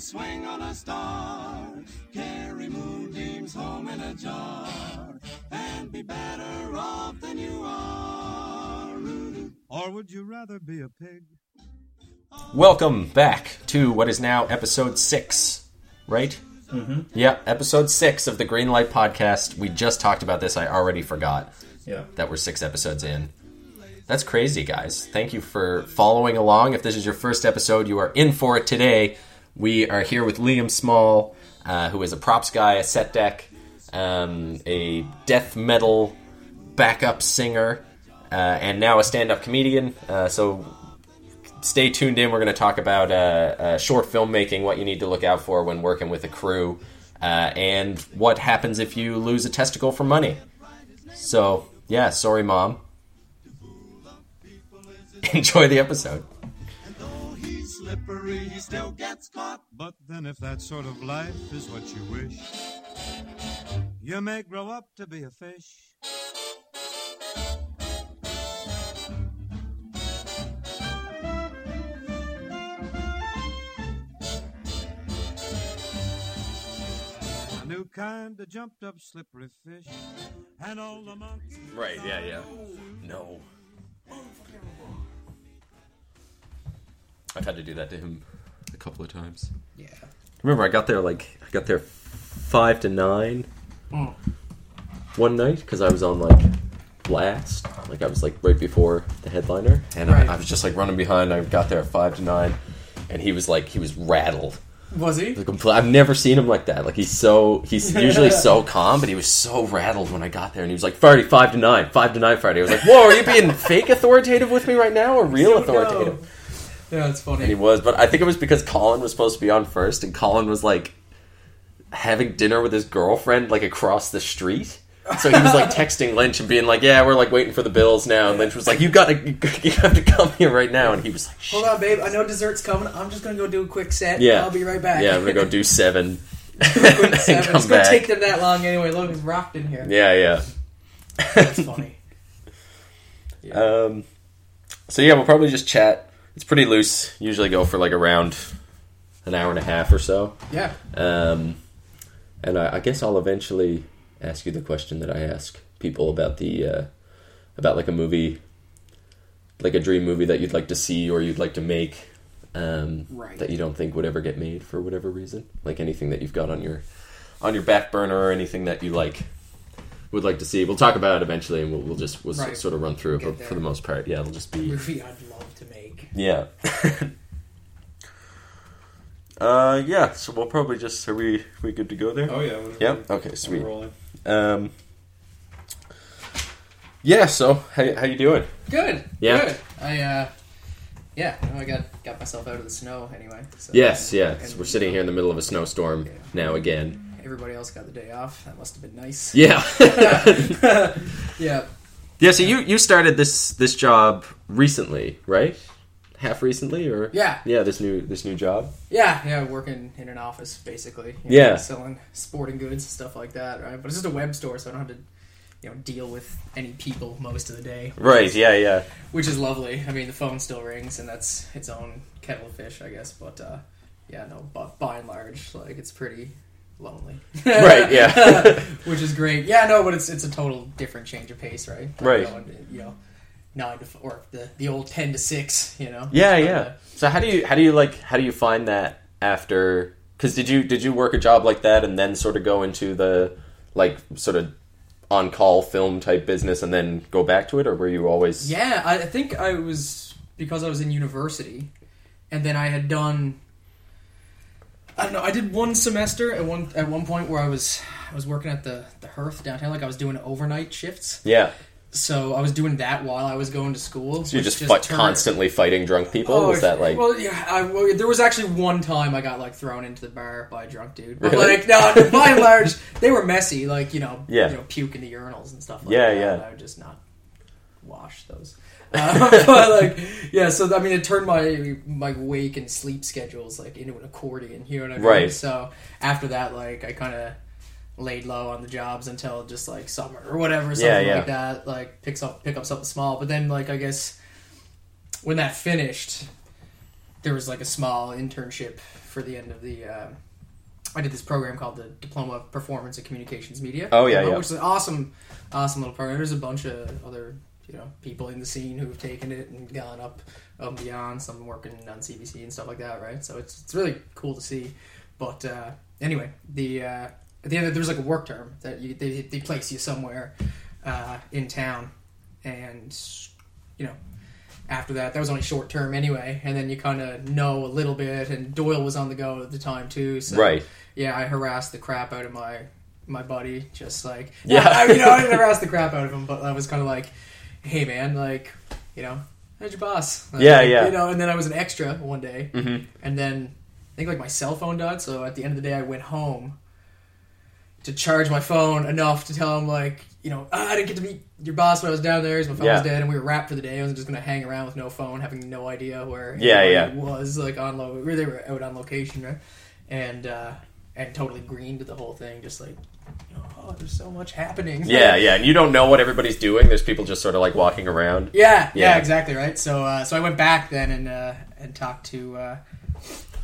swing on a star. Carry moonbeams home in a jar. And be better off than you are. Or would you rather be a pig? Welcome back to what is now episode six, right? Mm-hmm. Yeah, episode six of the Greenlight podcast. We just talked about this. I already forgot Yeah. that we're six episodes in. That's crazy, guys. Thank you for following along. If this is your first episode, you are in for it today. We are here with Liam Small, uh, who is a props guy, a set deck, um, a death metal backup singer, uh, and now a stand up comedian. Uh, so stay tuned in. We're going to talk about uh, uh, short filmmaking, what you need to look out for when working with a crew, uh, and what happens if you lose a testicle for money. So, yeah, sorry, mom. Enjoy the episode. Though he's slippery, he still gets caught. But then, if that sort of life is what you wish, you may grow up to be a fish. A new kind of jumped up slippery fish, and all the monkeys. Right, yeah, yeah. No. Oh, I've had to do that to him a couple of times. Yeah. Remember, I got there like I got there five to nine mm. one night because I was on like blast, like I was like right before the headliner, and Right. I, I was just like running behind. I got there at five to nine, and he was like he was rattled. Was he? Like, compl- I've never seen him like that. Like he's so he's usually so calm, but he was so rattled when I got there, and he was like Friday five to nine, five to nine Friday. I was like, whoa, are you being fake authoritative with me right now, or real authoritative? Yeah, it's funny. And he was, but I think it was because Colin was supposed to be on first, and Colin was like having dinner with his girlfriend like across the street. So he was like texting Lynch and being like, "Yeah, we're like waiting for the bills now." And Lynch was like, "You got to, you have to come here right now." And he was like, Hold on, babe. I know dessert's coming. I'm just gonna go do a quick set. "Yeah, I'll be right back. Yeah, I'm gonna go do seven, quick and set. then come It's gonna back." take them that long anyway. Look, it's rocked in here. Yeah, yeah. That's funny. Um, so yeah, we'll probably just chat. It's pretty loose. Usually go for like around an hour and a half or so. Yeah. Um, and I, I guess I'll eventually ask you the question that I ask people about the uh, about like a movie, like a dream movie that you'd like to see or you'd like to make, um, Right. that you don't think would ever get made for whatever reason. Like anything that you've got on your on your back burner or anything that you like would like to see. We'll talk about it eventually, and we'll, we'll just we'll s- Right. sort of run through it. But for the most part, yeah, it'll just be yeah. uh, yeah. So we'll probably just are we we good to go there? Oh yeah. whenever Yep. Okay. we're Sweet. rolling. Um. Yeah. So how how you doing? Good. Yeah. Good. I uh, yeah. I got got myself out of the snow anyway. So, Yes. Yeah. and, So we're sitting here in the middle of a snowstorm Yeah. now again. Everybody else got the day off. That must have been nice. Yeah. yeah. yeah. So you you started this this job recently, right? Half recently, or Yeah. yeah, this new this new job. Yeah, yeah, working in an office basically. you Yeah. selling sporting goods stuff like that, right? But it's just a web store, so I don't have to, you know, deal with any people most of the day. Right. Yeah. Yeah. Which is lovely. I mean, the phone still rings, and that's its own kettle of fish, I guess. But uh, yeah, no, but by and large, like it's pretty lonely. Right, yeah. Which is great. Yeah, no, but it's it's a total different change of pace, right? Like Right. you know, nine to f- or the the old ten to six. You know. Yeah, yeah. uh, So how do you how do you like how do you find that after? Because did you did you work a job like that and then sort of go into the like sort of on call film type business and then go back to it, or were you always? Yeah, I I think I was because I was in university, and then I had done. I don't know. I did one semester at one at one point where I was I was working at the the Hearth downtown. Like I was doing overnight shifts, Yeah. So I was doing that while I was going to school. So you're just, fight, turned- constantly fighting drunk people. Oh, Was that like? Well, yeah. I, well, there was actually one time I got like thrown into the bar by a drunk dude. But Really? like, no, by and large, they were messy. Like you know, Yeah. you know, puke in the urinals and stuff. like Yeah, that, yeah. I would just not wash those. Uh, but like, yeah. So I mean, it turned my my wake and sleep schedules like into an accordion. You know what I mean? Right. So after that, like, I kind of laid low on the jobs until just like summer or whatever, something Yeah, yeah. like that. Like picks up pick up something small. But then like I guess when that finished, there was like a small internship for the end of the. Uh, I did this program called the Diploma of Performance and Communications Media. Oh, yeah, yeah. Which is an awesome, awesome little program. There's a bunch of other you know people in the scene who've taken it and gone up, up and beyond. Some working on CBC and stuff like that, right? So it's it's really cool to see. But uh, anyway, the uh, at the end of, there's like a work term that you they, they place you somewhere uh, in town, and you know after that that was only short term anyway, and then you kind of know a little bit. And Doyle was on the go at the time too, so Right. yeah, I harassed the crap out of my my buddy, just like Yeah. I, you know, I didn't harass the crap out of him, but I was kind of like, hey man, like you know, how's your boss? Like, Yeah, yeah. You know, and then I was an extra one day, Mhm. and then I think like my cell phone died, so at the end of the day, I went home to charge my phone enough to tell him like. You know, ah, I didn't get to meet your boss when I was down there. My phone Yeah. was dead, and we were wrapped for the day. I was just gonna hang around with no phone, having no idea where Yeah, yeah. was like on lo- They were out on location, right? And uh, and totally green to the whole thing, just like, oh, there's so much happening. Yeah, yeah, and you don't know what everybody's doing. There's people just sort of like walking around. yeah, yeah, Yeah. exactly, right. So, uh, so I went back then and uh, and talked to uh,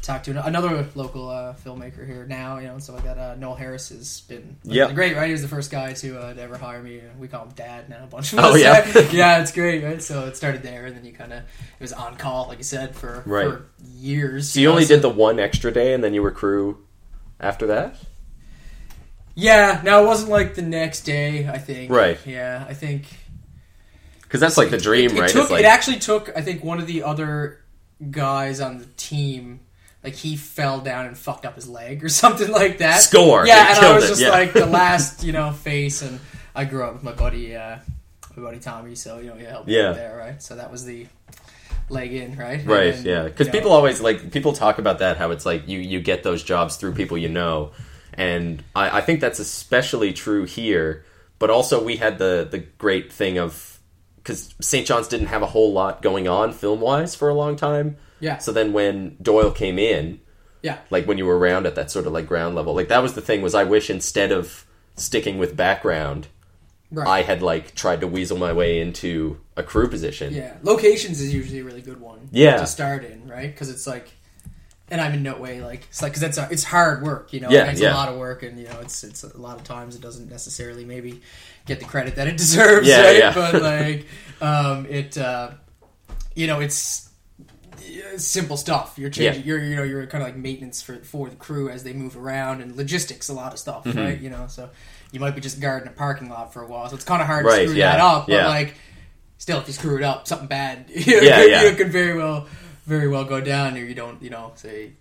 talked to another local uh, filmmaker here now, you know, and stuff like that. Uh, Noel Harris has been great, right? He was the first guy to uh, to ever hire me. We call him Dad now. A bunch of Oh, us. yeah. yeah, it's great, right? So it started there, and then you kind of it was on call, like you said, for Right. for years. So you only know, so- did the one extra day, and then you were crew after that. Yeah, now it wasn't like the next day. I think. Right. Yeah, I think Because that's like the dream, it, it right? Took, like it actually took. I think one of the other guys on the team, like he fell down and fucked up his leg or something like that. Score. Yeah, They and I was it, just yeah. like the last, you know, face, and I grew up with my buddy, uh, my buddy Tommy, so you know, he helped me Yeah. out there, right? So that was the leg in, right? Right, then, yeah. Because you know, people always like people talk about that how it's like you you get those jobs through people you know, and I, I think that's especially true here. But also we had the the great thing of because St. John's didn't have a whole lot going on film wise for a long time. Yeah. So then when Doyle came in, yeah, like when you were around at that sort of like ground level, like that was the thing was I wish instead of sticking with background, right. I had like tried to weasel my way into a crew position. Yeah, locations is usually a really good one. Yeah. to start in, right? Because it's like, and I'm in no way like it's like because that's a, it's hard work, you know. Yeah, it's yeah. a lot of work, and you know, it's it's a lot of times it doesn't necessarily maybe get the credit that it deserves, Yeah, right? yeah. But like, um, it, uh, you know, it's. It's simple stuff. You're changing. Yeah. You're you know you're kind of like maintenance for for the crew as they move around and logistics. A lot of stuff, Mm-hmm. right? You know, so you might be just guarding a parking lot for a while, so it's kind of hard Right, to screw yeah, that up. But yeah. like, still, if you screw it up, something bad, you Yeah, could, yeah. you could very well, very well go down, or you don't, you know, say,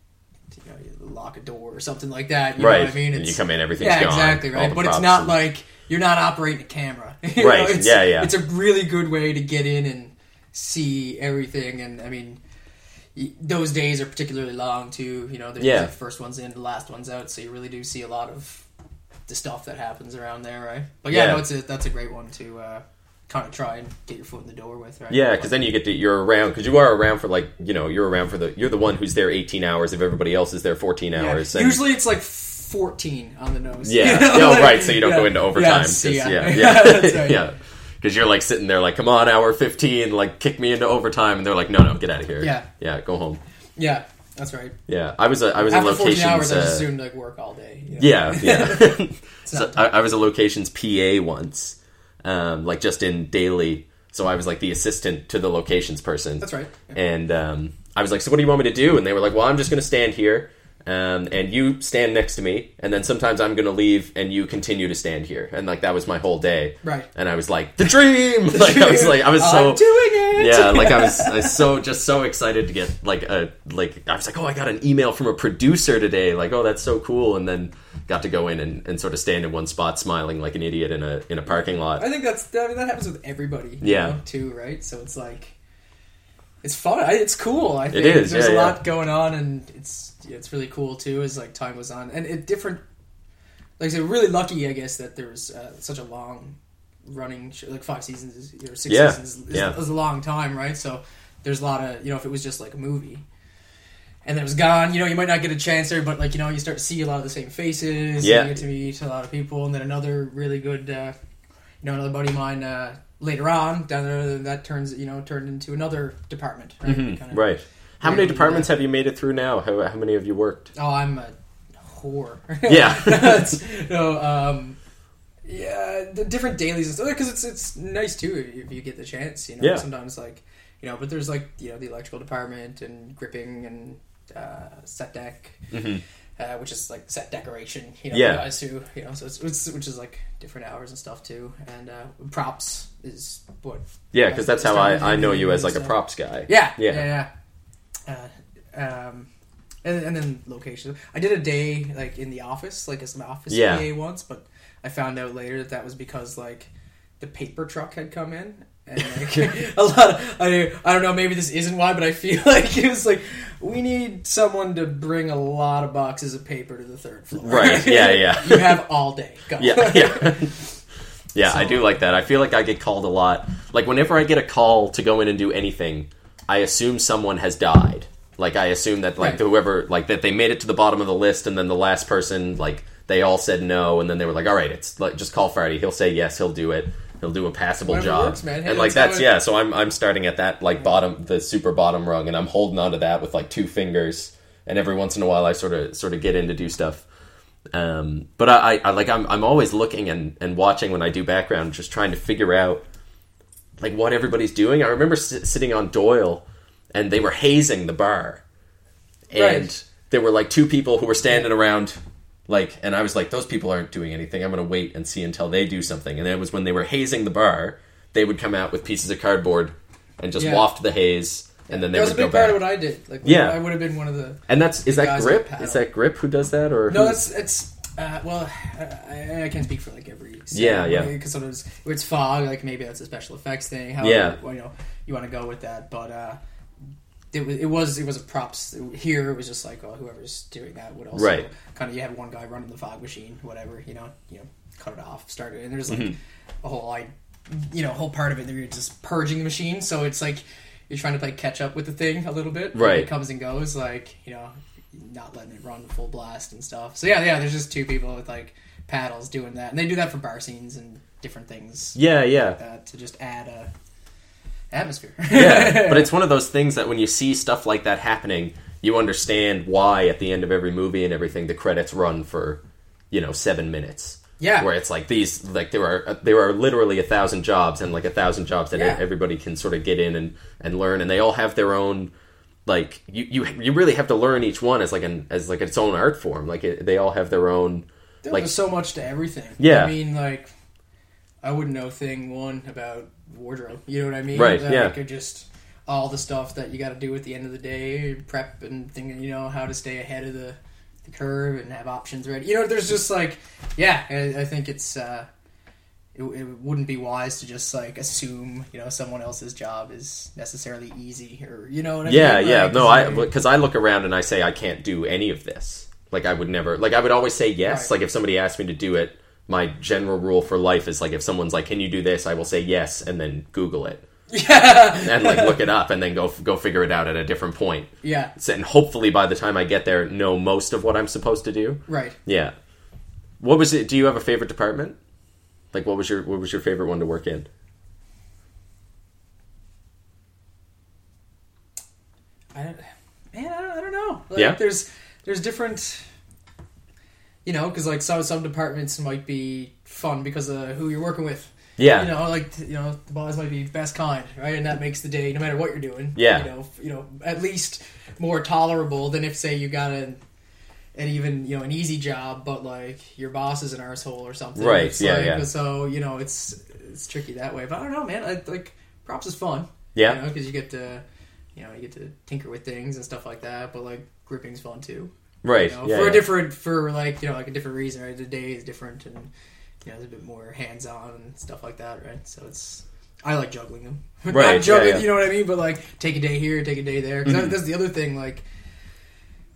you know, you lock a door or something like that. You Right. know what I mean? And you come in, everything's yeah, gone, exactly right. But it's not and- like you're not operating a camera, You know, Right, it's- yeah, yeah. It's a really good way to get in and see everything, and I mean. Those days are particularly long too. You know, they're Yeah. the first one's in, the last one's out, so you really do see a lot of the stuff that happens around there, right? But yeah, Yeah. no, it's a, that's a great one to uh, kind of try and get your foot in the door with, right? Yeah, because then you get to you're around because you are around for like you know you're around for the you're the one who's there 18 hours if everybody else is there 14 Yeah. hours. and- Usually it's like 14 on the nose. yeah, You know, yeah, like- right. So you don't yeah, go into overtime. Yeah, 'cause- see ya. yeah, yeah, That's right. yeah. Because you're like sitting there like, come on, hour 15, like kick me into overtime, and they're like, no, no, get out of here. Yeah. yeah, go home. Yeah, that's right. Yeah, I was a I was After a 14 locations. hours, I just uh, assumed like work all day. you know? Yeah, yeah. so I, I was a locations PA once, um, like just in daily. So I was like the assistant to the locations person. That's right. And um, I was like, "So what do you want me to do?" And they were like, "Well, I'm just going to stand here, um, and you stand next to me, and then sometimes I'm going to leave, and you continue to stand here." And like that was my whole day. Right. And I was like, "The dream!" like I was like, I was so I'm doing it. yeah, like I was, I was so just so excited to get like a like I was like, oh, I got an email from a producer today. Like, oh, that's so cool, and then got to go in and, and sort of stand in one spot, smiling like an idiot in a in a parking lot. I think that's I mean, that happens with everybody. you Yeah. know, too, right? So it's like it's fun. It's cool. I think is, there's yeah, a yeah. lot going on, and it's it's really cool too. As like time goes on, and it different. Like I said, really lucky, I guess, that there was uh, such a long running, sh- like five seasons is- or six Yeah, seasons is, yeah. is a long time, right? So there's a lot of you know, if it was just like a movie. And then it was gone. You know, you might not get a chance there, but like you know, you start to see a lot of the same faces. Yeah. you get to meet a lot of people, and then another really good, uh, you know, another buddy of mine uh, later on down there that turns, you know, turned into another department. Right? Mm-hmm. Right. How many departments yeah. have you made it through now? How, how many have you worked? Oh, I'm a whore. Yeah. No, um, yeah, the different dailies and stuff because it's it's nice too if you get the chance. You know, Yeah. sometimes like you know, but there's like you know the electrical department and gripping and uh, set deck. Uh, which is like set decoration, you know, Mm-hmm. Yeah. guys who, you know, so it's, it's which is like different hours and stuff too, and uh, props is what Yeah, because that's how I, I know you as like a props guy. yeah, Yeah. yeah, yeah. Uh, um, and, and then location. I did a day like in the office, like as an office Yeah. PA once, but I found out later that that was because like the paper truck had come in. And like a lot of I I don't know maybe this isn't why but I feel like it was like we need someone to bring a lot of boxes of paper to the third floor Right, yeah, yeah. you have all day go Yeah, yeah. Yeah, I do like that. I feel like I get called a lot. Like whenever I get a call to go in and do anything, I assume someone has died. Like I assume that like Right. whoever like that they made it to the bottom of the list and then the last person like they all said no and then they were like, All right, it's like just call Friday. He'll say yes, he'll do it. He'll do a passable Whatever job. works, man. Hey, and like that's it- yeah, so I'm I'm starting at that like bottom the super bottom rung and I'm holding onto that with like two fingers and every once in a while I sort of sort of get in to do stuff. Um, but I, I, I like I'm I'm always looking and, and watching when I do background, just trying to figure out like what everybody's doing. I remember s- sitting on Doyle, and they were hazing the bar, and Right. there were like two people who were standing around, like, and I was like, those people aren't doing anything. I'm gonna wait and see until they do something. And then it was when they were hazing the bar, they would come out with pieces of cardboard and just Yeah. waft the haze, and then they that was a would go big part back. of what I did like Yeah. I would have been one of the and that's is that grip? Is that grip who does that or No, that's it's. Uh, well, I, I can't speak for like every. Yeah, yeah. Because sometimes if it's fog, like maybe that's a special effects thing. How Yeah. well, you know you want to go with that, but uh, it was it was it was a props here. It was just like oh, whoever's doing that would also Right. kind of you have one guy running the fog machine, whatever you know, you know, cut it off, start it, and there's like Mm-hmm. a whole like you know whole part of it that you're just purging the machine, so it's like you're trying to play catch up with the thing a little bit. Right. It comes and goes, like you know, not letting it run full blast and stuff. So yeah, yeah. There's just two people with like paddles doing that, and they do that for bar scenes and different things yeah, yeah. like that to just add a atmosphere. yeah, but it's one of those things that when you see stuff like that happening, you understand why at the end of every movie and everything the credits run for, you know, seven minutes. Yeah. where it's like these, like there are there are literally a thousand jobs and like a thousand jobs that Yeah. everybody can sort of get in and and learn, and they all have their own. Like you, you, you really have to learn each one as like an as like its own art form. Like it, they all have their own. There's Like- so much to everything. Yeah. I mean, like, I wouldn't know thing one about wardrobe. You know what I mean? Right, Like, yeah. or just all the stuff that you got to do at the end of the day, prep and thinking, you know, how to stay ahead of the, the curve and have options ready. You know, there's just like, yeah, I, I think it's. uh it, it wouldn't be wise to just like assume you know someone else's job is necessarily easy or you know what I Yeah, mean? yeah. Like, No, I because I look around and I say I can't do any of this. Like I would never. Like I would always say yes. Right. Like if somebody asked me to do it, my general rule for life is like if someone's like, "Can you do this?" I will say yes and then Google it yeah and like look it up and then go go figure it out at a different point. yeah And hopefully by the time I get there, know most of what I'm supposed to do. right Yeah. What was it? Do you have a favorite department? Like what was your what was your favorite one to work in? I don't, man, I don't, I don't know. Like, Yeah? there's there's different, you know, because like some some departments might be fun because of who you're working with. Yeah. You know, like you know, the boss might be best kind, right? And that makes the day, no matter what you're doing. Yeah. You know, you know, at least more tolerable than if say you got an an even you know an easy job, but like your boss is an arsehole or something. Right, It's yeah, like- yeah. So you know, it's it's tricky that way. But I don't know, man. I like props is fun. Yeah. You know, because you get to, you know, you get to tinker with things and stuff like that. But like gripping's fun too. Right. You know, yeah, for yeah. a different, for like you know, like a different reason. Right, the day is different, and you know, there's a bit more hands on and stuff like that. Right. So it's. I like juggling them. Right, Not juggling, yeah, you know what I mean? But like, take a day here, take a day there. Because mm-hmm. that's the other thing. Like,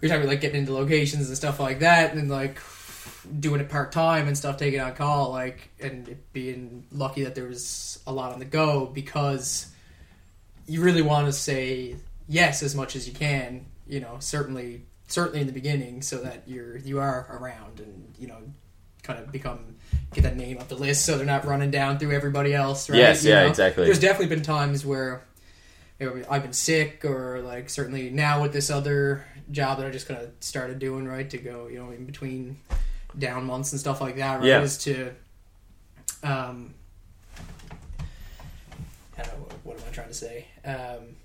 we're talking about like getting into locations and stuff like that, and like doing it part time and stuff, taking on call, like, and it being lucky that there was a lot on the go because you really want to say yes as much as you can. You know, certainly, certainly in the beginning, so that you're you are around and you know, kind of become get that name up the list, so they're not running down through everybody else. Right? Yes, You yeah, know? exactly. There's definitely been times where or I've been sick or like certainly now with this other job that I just kind of started doing right to go you know in between down months and stuff like that right Yeah. is to um I don't know what, what am I trying to say um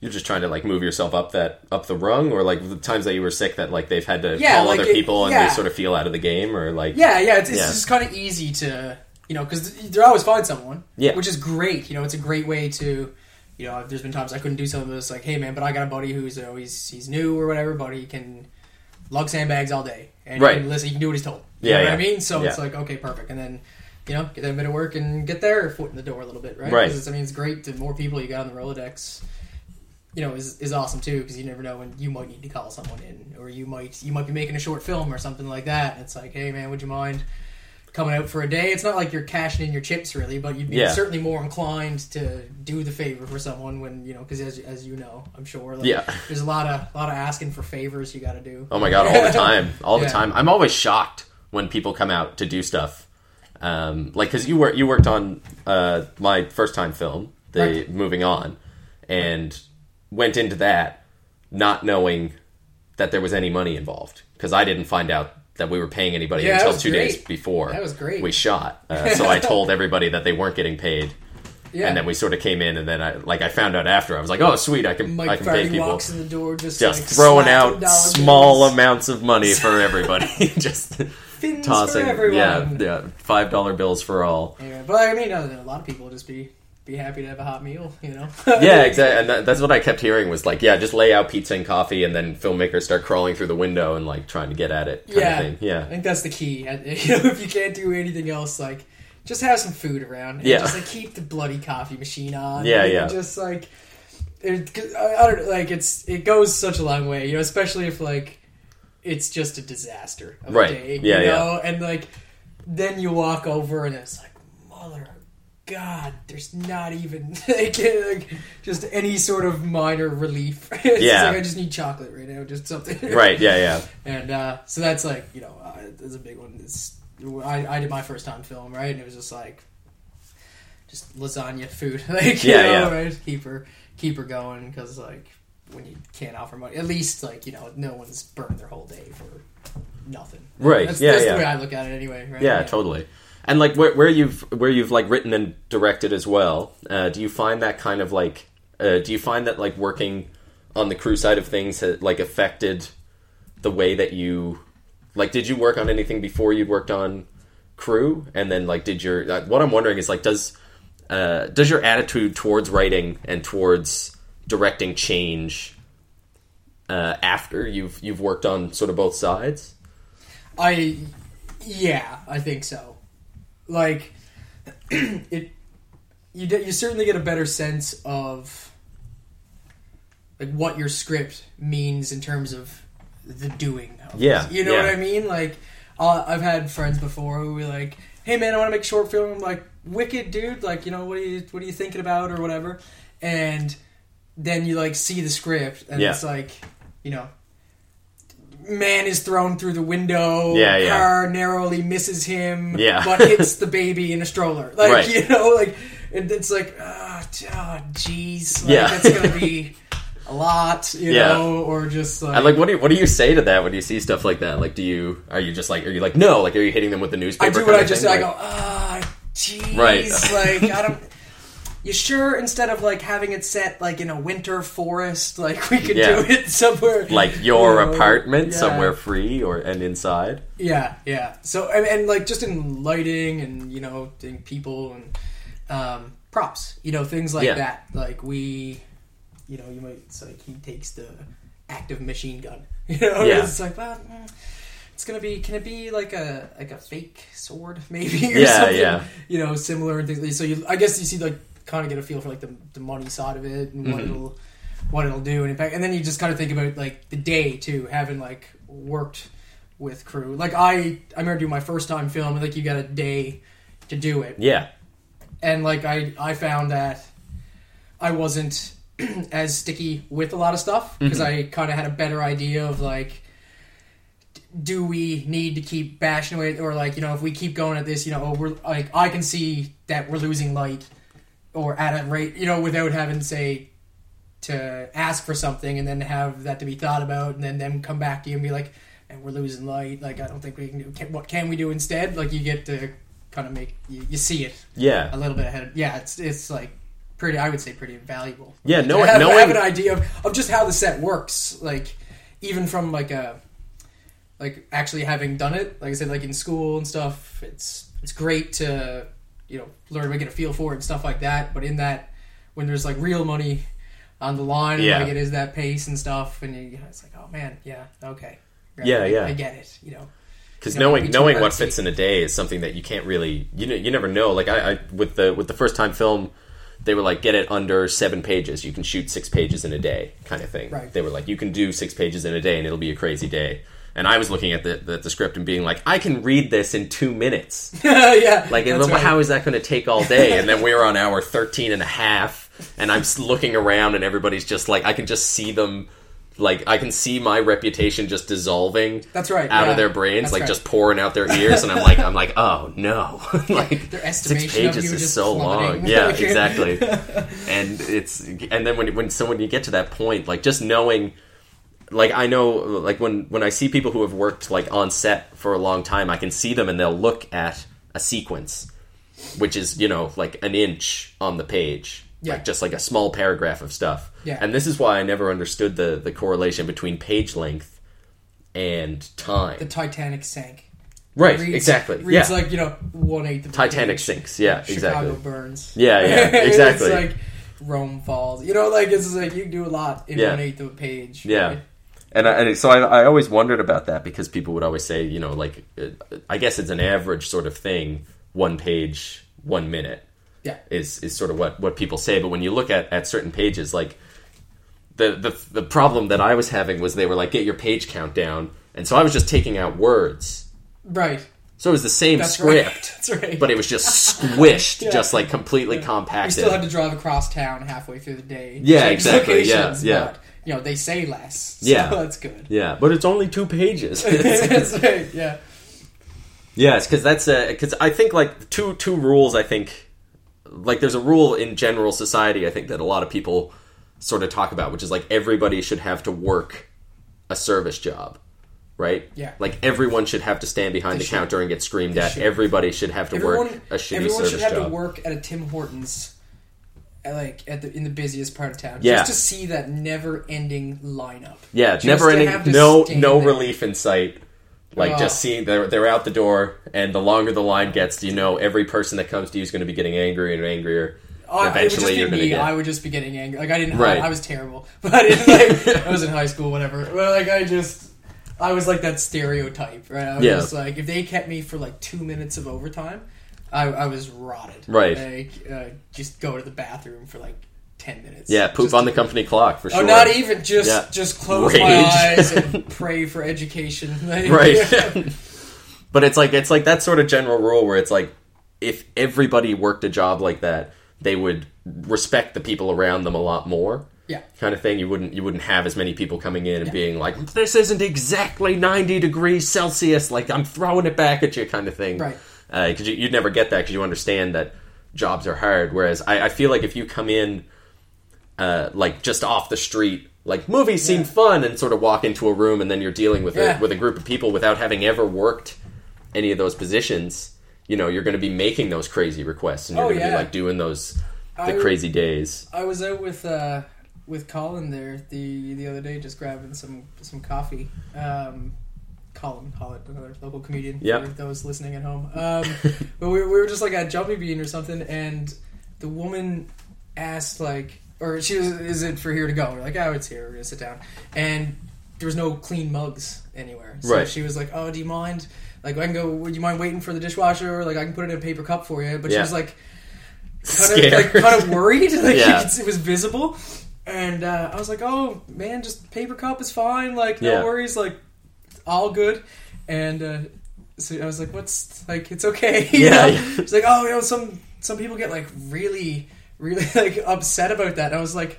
You're just trying to like move yourself up that up the rung, or like the times that you were sick that like they've had to Yeah, call like other it- people and yeah. they sort of feel out of the game, or like Yeah, yeah, it's, it's Yeah. just kind of easy to, you know, because they're always find someone. Yeah. Which is great. You know, it's a great way to, you know, there's been times I couldn't do something that's like, hey man, but I got a buddy who's, you know, he's, he's new or whatever, but he can lug sandbags all day. And Right. he can listen, he can do what he's told. You Yeah, know yeah. what I mean? So it's like, okay, perfect. And then, you know, get that bit of work and get their foot in the door a little bit, right? Right. it's, I mean, it's great. The more people you got on the Rolodex, you know, is, is awesome too because you never know when you might need to call someone in, or you might you might be making a short film or something like that. And it's like, hey man, would you mind coming out for a day? It's not like you're cashing in your chips really, but you'd be Yeah. certainly more inclined to do the favor for someone when you know because as, as you know, I'm sure, like, Yeah. there's a lot of lot of asking for favors you got to do. Oh my god, all the time, all the time. I'm always shocked when people come out to do stuff. Um, like because you work, you worked on uh, my first time film, the Right. Moving On, and went into that not knowing that there was any money involved because I didn't find out that we were paying anybody Yeah, until two days before That was great. we shot. Uh, so I told everybody that they weren't getting paid. Yeah. And then we sort of came in, and then I like I found out after I was like, "Oh, sweet! I can I Mike can pay people." walks in the door just just like, throwing out small bills. amounts of money for everybody. just Fins tossing, for everyone. yeah, yeah, five dollar bills for all. Yeah, but I mean, a lot of people just be be happy to have a hot meal, you know. Yeah, exactly. And that, that's what I kept hearing was like, yeah, just lay out pizza and coffee, and then filmmakers start crawling through the window and like trying to get at it, kind yeah, of thing. Yeah, I think that's the key. You know, if you can't do anything else, like just have some food around. And Yeah. just like keep the bloody coffee machine on. Yeah, and yeah. Just like it, I, don't like it's it goes such a long way. You know, especially if like it's just a disaster of Right. a day. Yeah, you yeah. and like then you walk over and it's like mother. God, there's not even like, like just any sort of minor relief. it's Yeah. like I just need chocolate right now, just something. right. Yeah, yeah, And uh, so that's like, you know, uh, that's a big one. It's, I, I did my first time film, right? And it was just like, just lasagna food. like, you Yeah, know, yeah. right? Keep her, keep her going because, like, when you can't offer money, at least, like, you know, no one's burned their whole day for nothing. Right, That's, yeah, that's yeah. the way I look at it anyway, right? yeah, totally. And like where, where you've where you've like written and directed as well, uh, do you find that kind of like uh, do you find that like working on the crew side of things like affected the way that you like did you work on anything before you'd worked on crew and then like did your uh, what i'm wondering is like does uh, does your attitude towards writing and towards directing change uh, after you've you've worked on sort of both sides I, yeah, I think so. Like, it, you you certainly get a better sense of like what your script means in terms of the doing. Of Yeah, it. you know yeah. what I mean. Like, uh, I've had friends before who were like, "Hey, man, I want to make a short film." I'm like, "Wicked, dude! Like, you know, what are you what are you thinking about or whatever?" And then you like see the script, and Yeah. it's like, you know, man is thrown through the window. Yeah, yeah. Car narrowly misses him. Yeah. but hits the baby in a stroller. Like Right. you know, like it, it's like ah, ah, jeez. Like, Yeah. it's gonna be a lot, you Yeah. know, or just like. And like, what do you what do you say to that when you see stuff like that? Like, do you are you just like are you like no? Like, are you hitting them with the newspaper? I do what I just thing? I go ah, jeez. Right. like I don't. You sure instead of like having it set like in a winter forest, like we could Yeah. do it somewhere like your you know, apartment yeah. somewhere free or and inside. Yeah, yeah. So and, and like just in lighting and you know in people and um, props, you know things like Yeah. that. Like we, you know, you might it's like he takes the active machine gun. You know, Yeah. it's like well, mm, it's gonna be. Can it be like a like a fake sword maybe or Yeah, something? yeah. You know, similar and things. So you, I guess you see like kind of get a feel for like the the money side of it and what Mhm. it'll what it'll do and in fact and then you just kind of think about like the day too having like worked with crew like i i remember doing my first time film and like you got a day to do it Yeah, and like i i found that i wasn't as sticky with a lot of stuff because mm-hmm. i kind of had a better idea of like do we need to keep bashing away or like you know if we keep going at this you know oh, we're like i can see that we're losing light or at a rate, you know, without having to say to ask for something and then have that to be thought about and then them come back to you and be like, and we're losing light. Like I don't think we can do. Can, what can we do instead? Like you get to kind of make you, you see it yeah a little bit ahead. Of, yeah, it's it's like pretty. I would say pretty invaluable. Yeah, To knowing- have, knowing- have an idea of, of just how the set works. Like even from like a like actually having done it. Like I said, like in school and stuff. It's it's great to you know learn to get a feel for it and stuff like that. But in that when there's like real money on the line, and Yeah. like it is that pace and stuff, and you, it's like, oh man, yeah, okay, Right, Yeah, I, yeah. I get it. You know, because you know, knowing knowing what fits in a day is something that you can't really you know, you never know. Like I, I with the with the first time film, they were like get it under seven pages. You can shoot six pages in a day, kind of thing. Right. They were like you can do six pages in a day and it'll be a crazy day. And I was looking at the, the, the script and being like, I can read this in two minutes. yeah, Like, right. how is that going to take all day? And then we were on hour 13 and a half, and I'm looking around, and everybody's just like, I can just see them, like, I can see my reputation just dissolving That's right, out yeah. of their brains, That's like, right. just pouring out their ears, and I'm like, I'm like, oh no. like, their six estimation of pages is so long. Yeah, exactly. and it's, and then when, when, so when you get to that point, like, just knowing, like I know like when when I see people who have worked like on set for a long time, I can see them and they'll look at a sequence which is, you know, like an inch on the page. Yeah. Like just like a small paragraph of stuff. Yeah. And this is why I never understood the the correlation between page length and time. the Titanic sank. right, Reads- exactly. Reads yeah. like you know one eighth of Titanic page. sinks. Yeah, Chicago exactly. burns. Yeah, yeah, exactly. it's like Rome falls. You know, like it's like you can do a lot in Yeah. one eighth of a page. Yeah. right? And, I, and so I, I always wondered about that because people would always say, you know, like, uh, I guess it's an average sort of thing, one page, one minute. Yeah. is is sort of what what people say. But when you look at at certain pages, like the the the problem that I was having was they were like get your page count down, and so I was just taking out words. Right. So it was the same That's script, right. That's right. but it was just squished, Yeah. just like completely you compacted. You still had to drive across town halfway through the day. Yeah, exactly, yeah, yeah. But, you know, they say less. So Yeah. that's good. yeah, but it's only two pages. that's right. Yeah. Yes, because that's uh, because I think like two two rules. I think like there's a rule in general society. I think that a lot of people sort of talk about, which is like everybody should have to work a service job, right? Yeah. Like everyone should have to stand behind They the should. counter and get screamed at. should. Everybody should have to Everyone, work a shitty service job. everyone service should have job. to work at a Tim Hortons, at, like at the in the busiest part of town, Yeah. just to see that never-ending lineup. Yeah, never-ending, No, no there. relief in sight. Like Oh. just seeing they're they're out the door, and the longer the line gets, you know, every person that comes to you is going to be getting angrier and angrier. Oh, I- it would just Eventually, be you're going to me. get. I would just be getting angry. Like I didn't. Right. I, I was terrible, but I didn't. Like, I was in high school, whatever. But like I just, I was like that stereotype, right? I was Yeah. just like, if they kept me for like two minutes of overtime, I, I was rotted. Right. Like, uh, just go to the bathroom for like ten minutes. yeah, poop on the company clock for oh, sure. Oh, not even just Yeah. just close Rage. my eyes and pray for education. Like, right but it's like it's like that sort of general rule where it's like if everybody worked a job like that they would respect the people around them a lot more yeah. kind of thing you wouldn't you wouldn't have as many people coming in and being like this isn't exactly 90 degrees celsius like i'm throwing it back at you kind of thing Right. Uh, because you, you'd never get that because you understand that jobs are hard whereas I, I feel like if you come in uh, like just off the street like movies seem Yeah. fun and sort of walk into a room and then you're dealing with Yeah. a, with a group of people without having ever worked any of those positions you know you're going to be making those crazy requests and you're Oh, going to be like doing those the I- crazy days I was out with uh, with Colin there the the other day, just grabbing some some coffee. Um, Colin Hollett, another local comedian Yep. for those listening at home. Um, but we, we were just like at Jumpy Bean or something, and the woman asked like, or she was, "Is it for here to go?" We're like, "Oh, it's here. We're gonna sit down." And there was no clean mugs anywhere, so Right. she was like, "Oh, do you mind?" Like I can go. Would you mind waiting for the dishwasher? Or like I can put it in a paper cup for you. But she was like, kind of like kind of worried. Like Yeah. it was visible, and uh, I was like, "Oh man, just paper cup is fine. Like no Yeah. worries. Like all good." And uh, so I was like, "What's like? It's okay." Yeah, yeah. It's like, "Oh, you know, some some people get like really, really like upset about that." And I was like.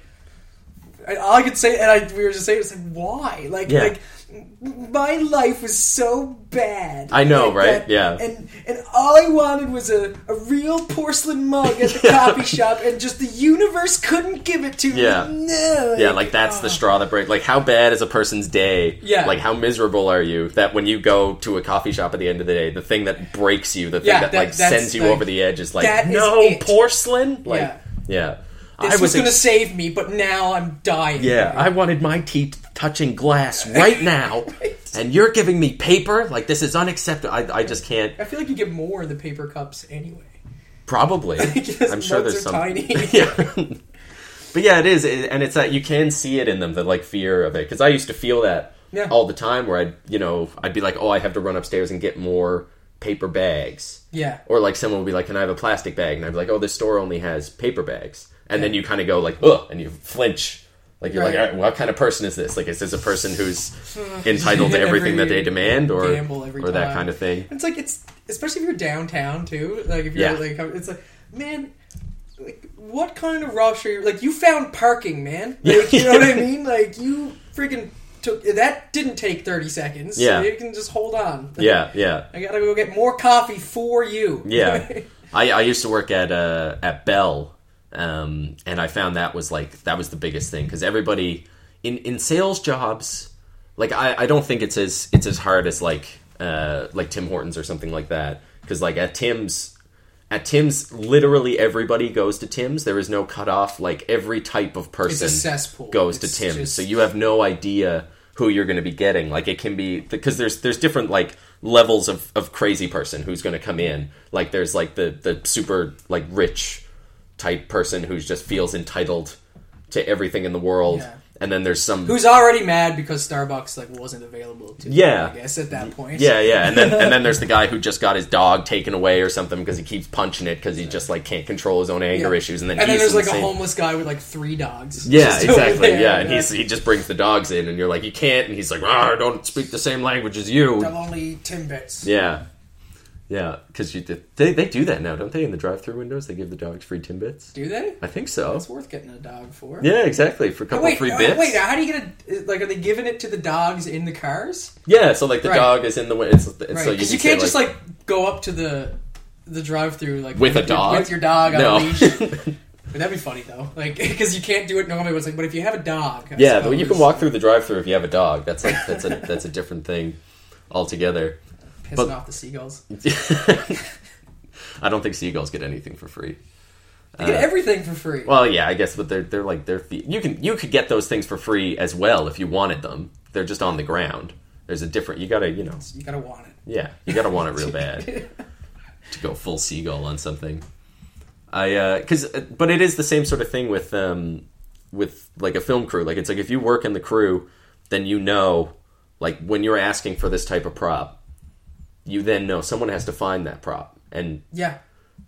I, all I could say, and I we were just saying, it's like why, like, Yeah. like my life was so bad. I know, Like right? that- Yeah. And and all I wanted was a, a real porcelain mug at the coffee shop, and just the universe couldn't give it to Yeah. me. No. Yeah, like that's the ah. straw that breaks. Like, how bad is a person's day? Yeah. Like, how miserable are you that when you go to a coffee shop at the end of the day, the thing that breaks you, the thing Yeah, that, that- like sends you like, over the edge is like, no it." porcelain. Like, Yeah. This I was, going to ex- save me, but now I'm dying. Yeah, I wanted my teeth touching glass right now, and you're giving me paper. Like, this is unacceptable. I, I just can't. I feel like you get more in the paper cups anyway. Probably, I'm sure there's some. tiny. yeah. But yeah, it is, and it's that you can see it in them, the like fear of it. Because I used to feel that Yeah. all the time, where I'd, you know, I'd be like, oh, I have to run upstairs and get more paper bags, Yeah. or like someone will be like, can I have a plastic bag? And I'd be like, oh, this store only has paper bags, and then you kind of go like, ugh, and you flinch. Like you're like, Right. all right, what kind of person is this? Like, is this a person who's entitled to everything that they demand, or or that time. kind of thing? It's like it's especially if you're downtown too. Like if you're Yeah. like it's like man, like what kind of rush are you? Like you found parking, man. Like you know what I mean? Like you freaking took that didn't take thirty seconds. Yeah. you can just hold on. Yeah, yeah. I gotta go get more coffee for you. Yeah, I, I used to work at uh, at Bell, um, and I found that was like that was the biggest thing because everybody in in sales jobs, like I, I don't think it's as it's as hard as like uh, like Tim Hortons or something like that because like at Tim's. At Tim's, literally everybody goes to Tim's. There is no cutoff. Like every type of person goes It's to Tim's, just- so you have no idea who you're going to be getting. Like it can be because there's there's different like levels of, of crazy person who's going to come in. Like there's like the the super like rich type person who just feels entitled to everything in the world, Yeah. And then there's some Who's already mad because Starbucks like wasn't available to Yeah. I guess at that point. yeah yeah, and then and then there's the guy who just got his dog taken away or something because he keeps punching it because he just like can't control his own anger Yeah. issues, and then and then there's like a homeless guy with like three dogs. Yeah, exactly. there. Yeah, and he's he just brings the dogs in, and you're like, you can't, and he's like, "Ah, I don't speak the same language as you. I'm only eat Timbits. Yeah, yeah, because you they they do that now, don't they? In the drive-through windows, they give the dogs free timbits. Do they? I think so. It's worth getting a dog for. Yeah, exactly for a Oh, couple wait, free uh, bits. wait. How do you get a like? Are they giving it to the dogs in the cars? Yeah, so like the Right. dog is in the way. It's, it's Right. so you, can you, can't say, just like go up to the the drive-through like With a your- dog? with your dog on No. a leash. But that'd be funny though, like because you can't do it normally. But it's like, but if you have a dog, I yeah, but you can walk through the drive-through if you have a dog. That's like that's a that's a different thing altogether. Pissing but- off the seagulls. I don't think seagulls get anything for free. They get everything for free. Uh, Well, yeah, I guess, but they're they're like they're you can you could get those things for free as well if you wanted them. They're just on the ground. There's a different. You gotta you know you gotta want it. yeah you gotta want it real bad to go full seagull on something. I because but it is the same sort of thing with um with like a film crew. Like it's like if you work in the crew, then you know like when you're asking for this type of prop, you then know someone has to find that prop and Yeah,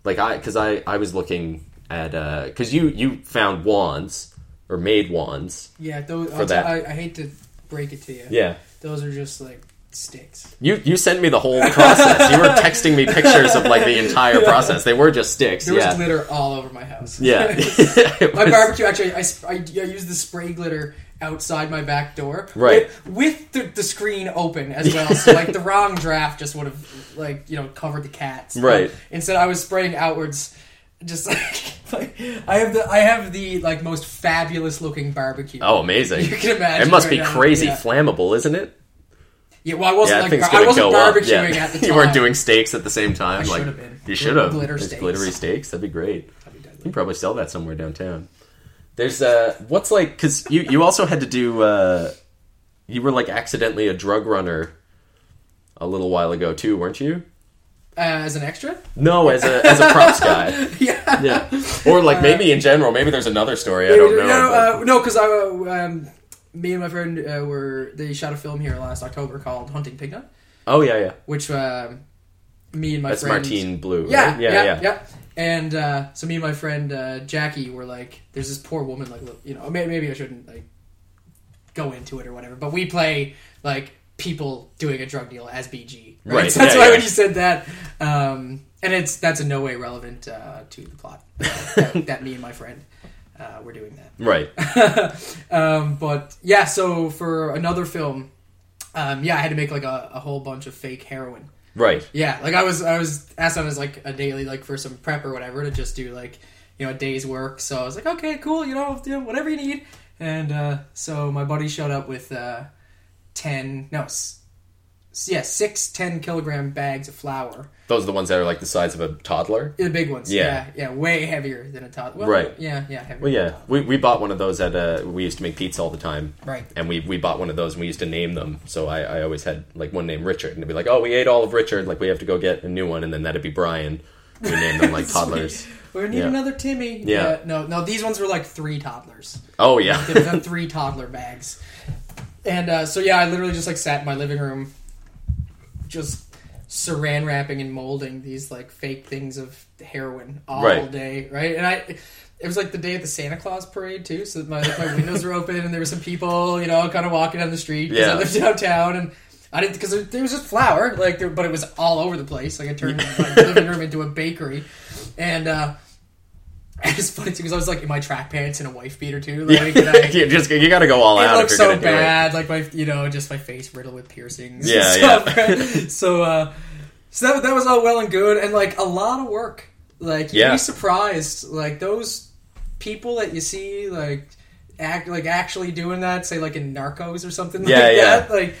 like I because I I was looking at uh because you you found wands or made wands. yeah. Those, For that. I, I hate to break it to you. Yeah, those are just like sticks. you you sent me the whole process. you were texting me pictures of like the entire process. They were just sticks. There yeah, was glitter all over my house. yeah. It My was- barbecue actually, I, I, I used the spray glitter outside my back door, Right. With, with the, the screen open as well, so like the wrong draft just would have like you know covered the cats, um, Right. Instead, I was spraying outwards, just like, like I have the I have the like most fabulous looking barbecue. Oh, amazing! You can imagine It must right be crazy flammable, isn't it? yeah. Well, I wasn't Yeah, like I gonna wasn't barbecuing Yeah. at the time. you weren't doing steaks at the same time. I like you should have Glitter steaks. glittery steaks. That'd be great. That'd be. You can probably sell that somewhere downtown. There's a what's like because you you also had to do uh, you were like accidentally a drug runner a little while ago too, weren't you? Uh, as an extra, No, as a as a props guy. yeah. Yeah, or like maybe in general. Maybe there's another story. I don't know. No, uh, no, because I, uh, um, me and my friend uh, were they shot a film here last October called Hunting Pignut, oh yeah, yeah. which me and my That's friend Martine Blue. Right? yeah, yeah, yeah, yeah. And uh, so me and my friend uh, Jackie were like, "There's this poor woman, like, you know, maybe, maybe I shouldn't like go into it or whatever." But we play like people doing a drug deal as BG, right? Right, So that's yeah, why yeah. when you said that, um, and it's that's in no way relevant uh, to the plot. that, that me and my friend uh, were doing that. Right. Um, but yeah, so for another film, um, yeah, I had to make like a, a whole bunch of fake heroin. Right. Yeah, like I was I was asked on as like a daily like for some prep or whatever to just do like you know a day's work. So I was like, okay, cool, you know, whatever you need. And uh, so my buddy showed up with uh, ten no, yeah, six ten kilogram bags of flour. Those are the ones that are like the size of a toddler. The big ones. Yeah. yeah, yeah way heavier than a toddler. Well, Right. Yeah, yeah, heavier. Well, yeah, we, we bought one of those at uh we used to make pizza all the time, Right. and we we bought one of those and we used to name them. So I, I always had like one named Richard, and it'd be like, oh, we ate all of Richard, like we have to go get a new one, and then that'd be Brian. We named them like toddlers. We need Yeah. another Timmy. Yeah. No, no, these ones were like three toddlers. Oh yeah, They were three toddler bags. And uh, so yeah, I literally just like sat in my living room, just saran wrapping and molding these like fake things of heroin all Right. day, right? And I, it was like the day of the Santa Claus parade too, so my like, my windows were open and there were some people, you know, kind of walking down the street because Yeah. I lived downtown and. I didn't because there, there was just flour, like, there, but it was all over the place. Like, I turned my living room into a bakery, and uh, it was funny too because I was like in my track pants and a wife beater too. Like, and I, you just you got to go all it out looked if you're so it. bad, like my you know just my face riddled with piercings. Yeah, and stuff. so uh, so that that was all well and good, and like a lot of work. Like you'd Yeah. be surprised, like those people that you see like act like actually doing that, say like in Narcos or something Yeah, like yeah. that. Like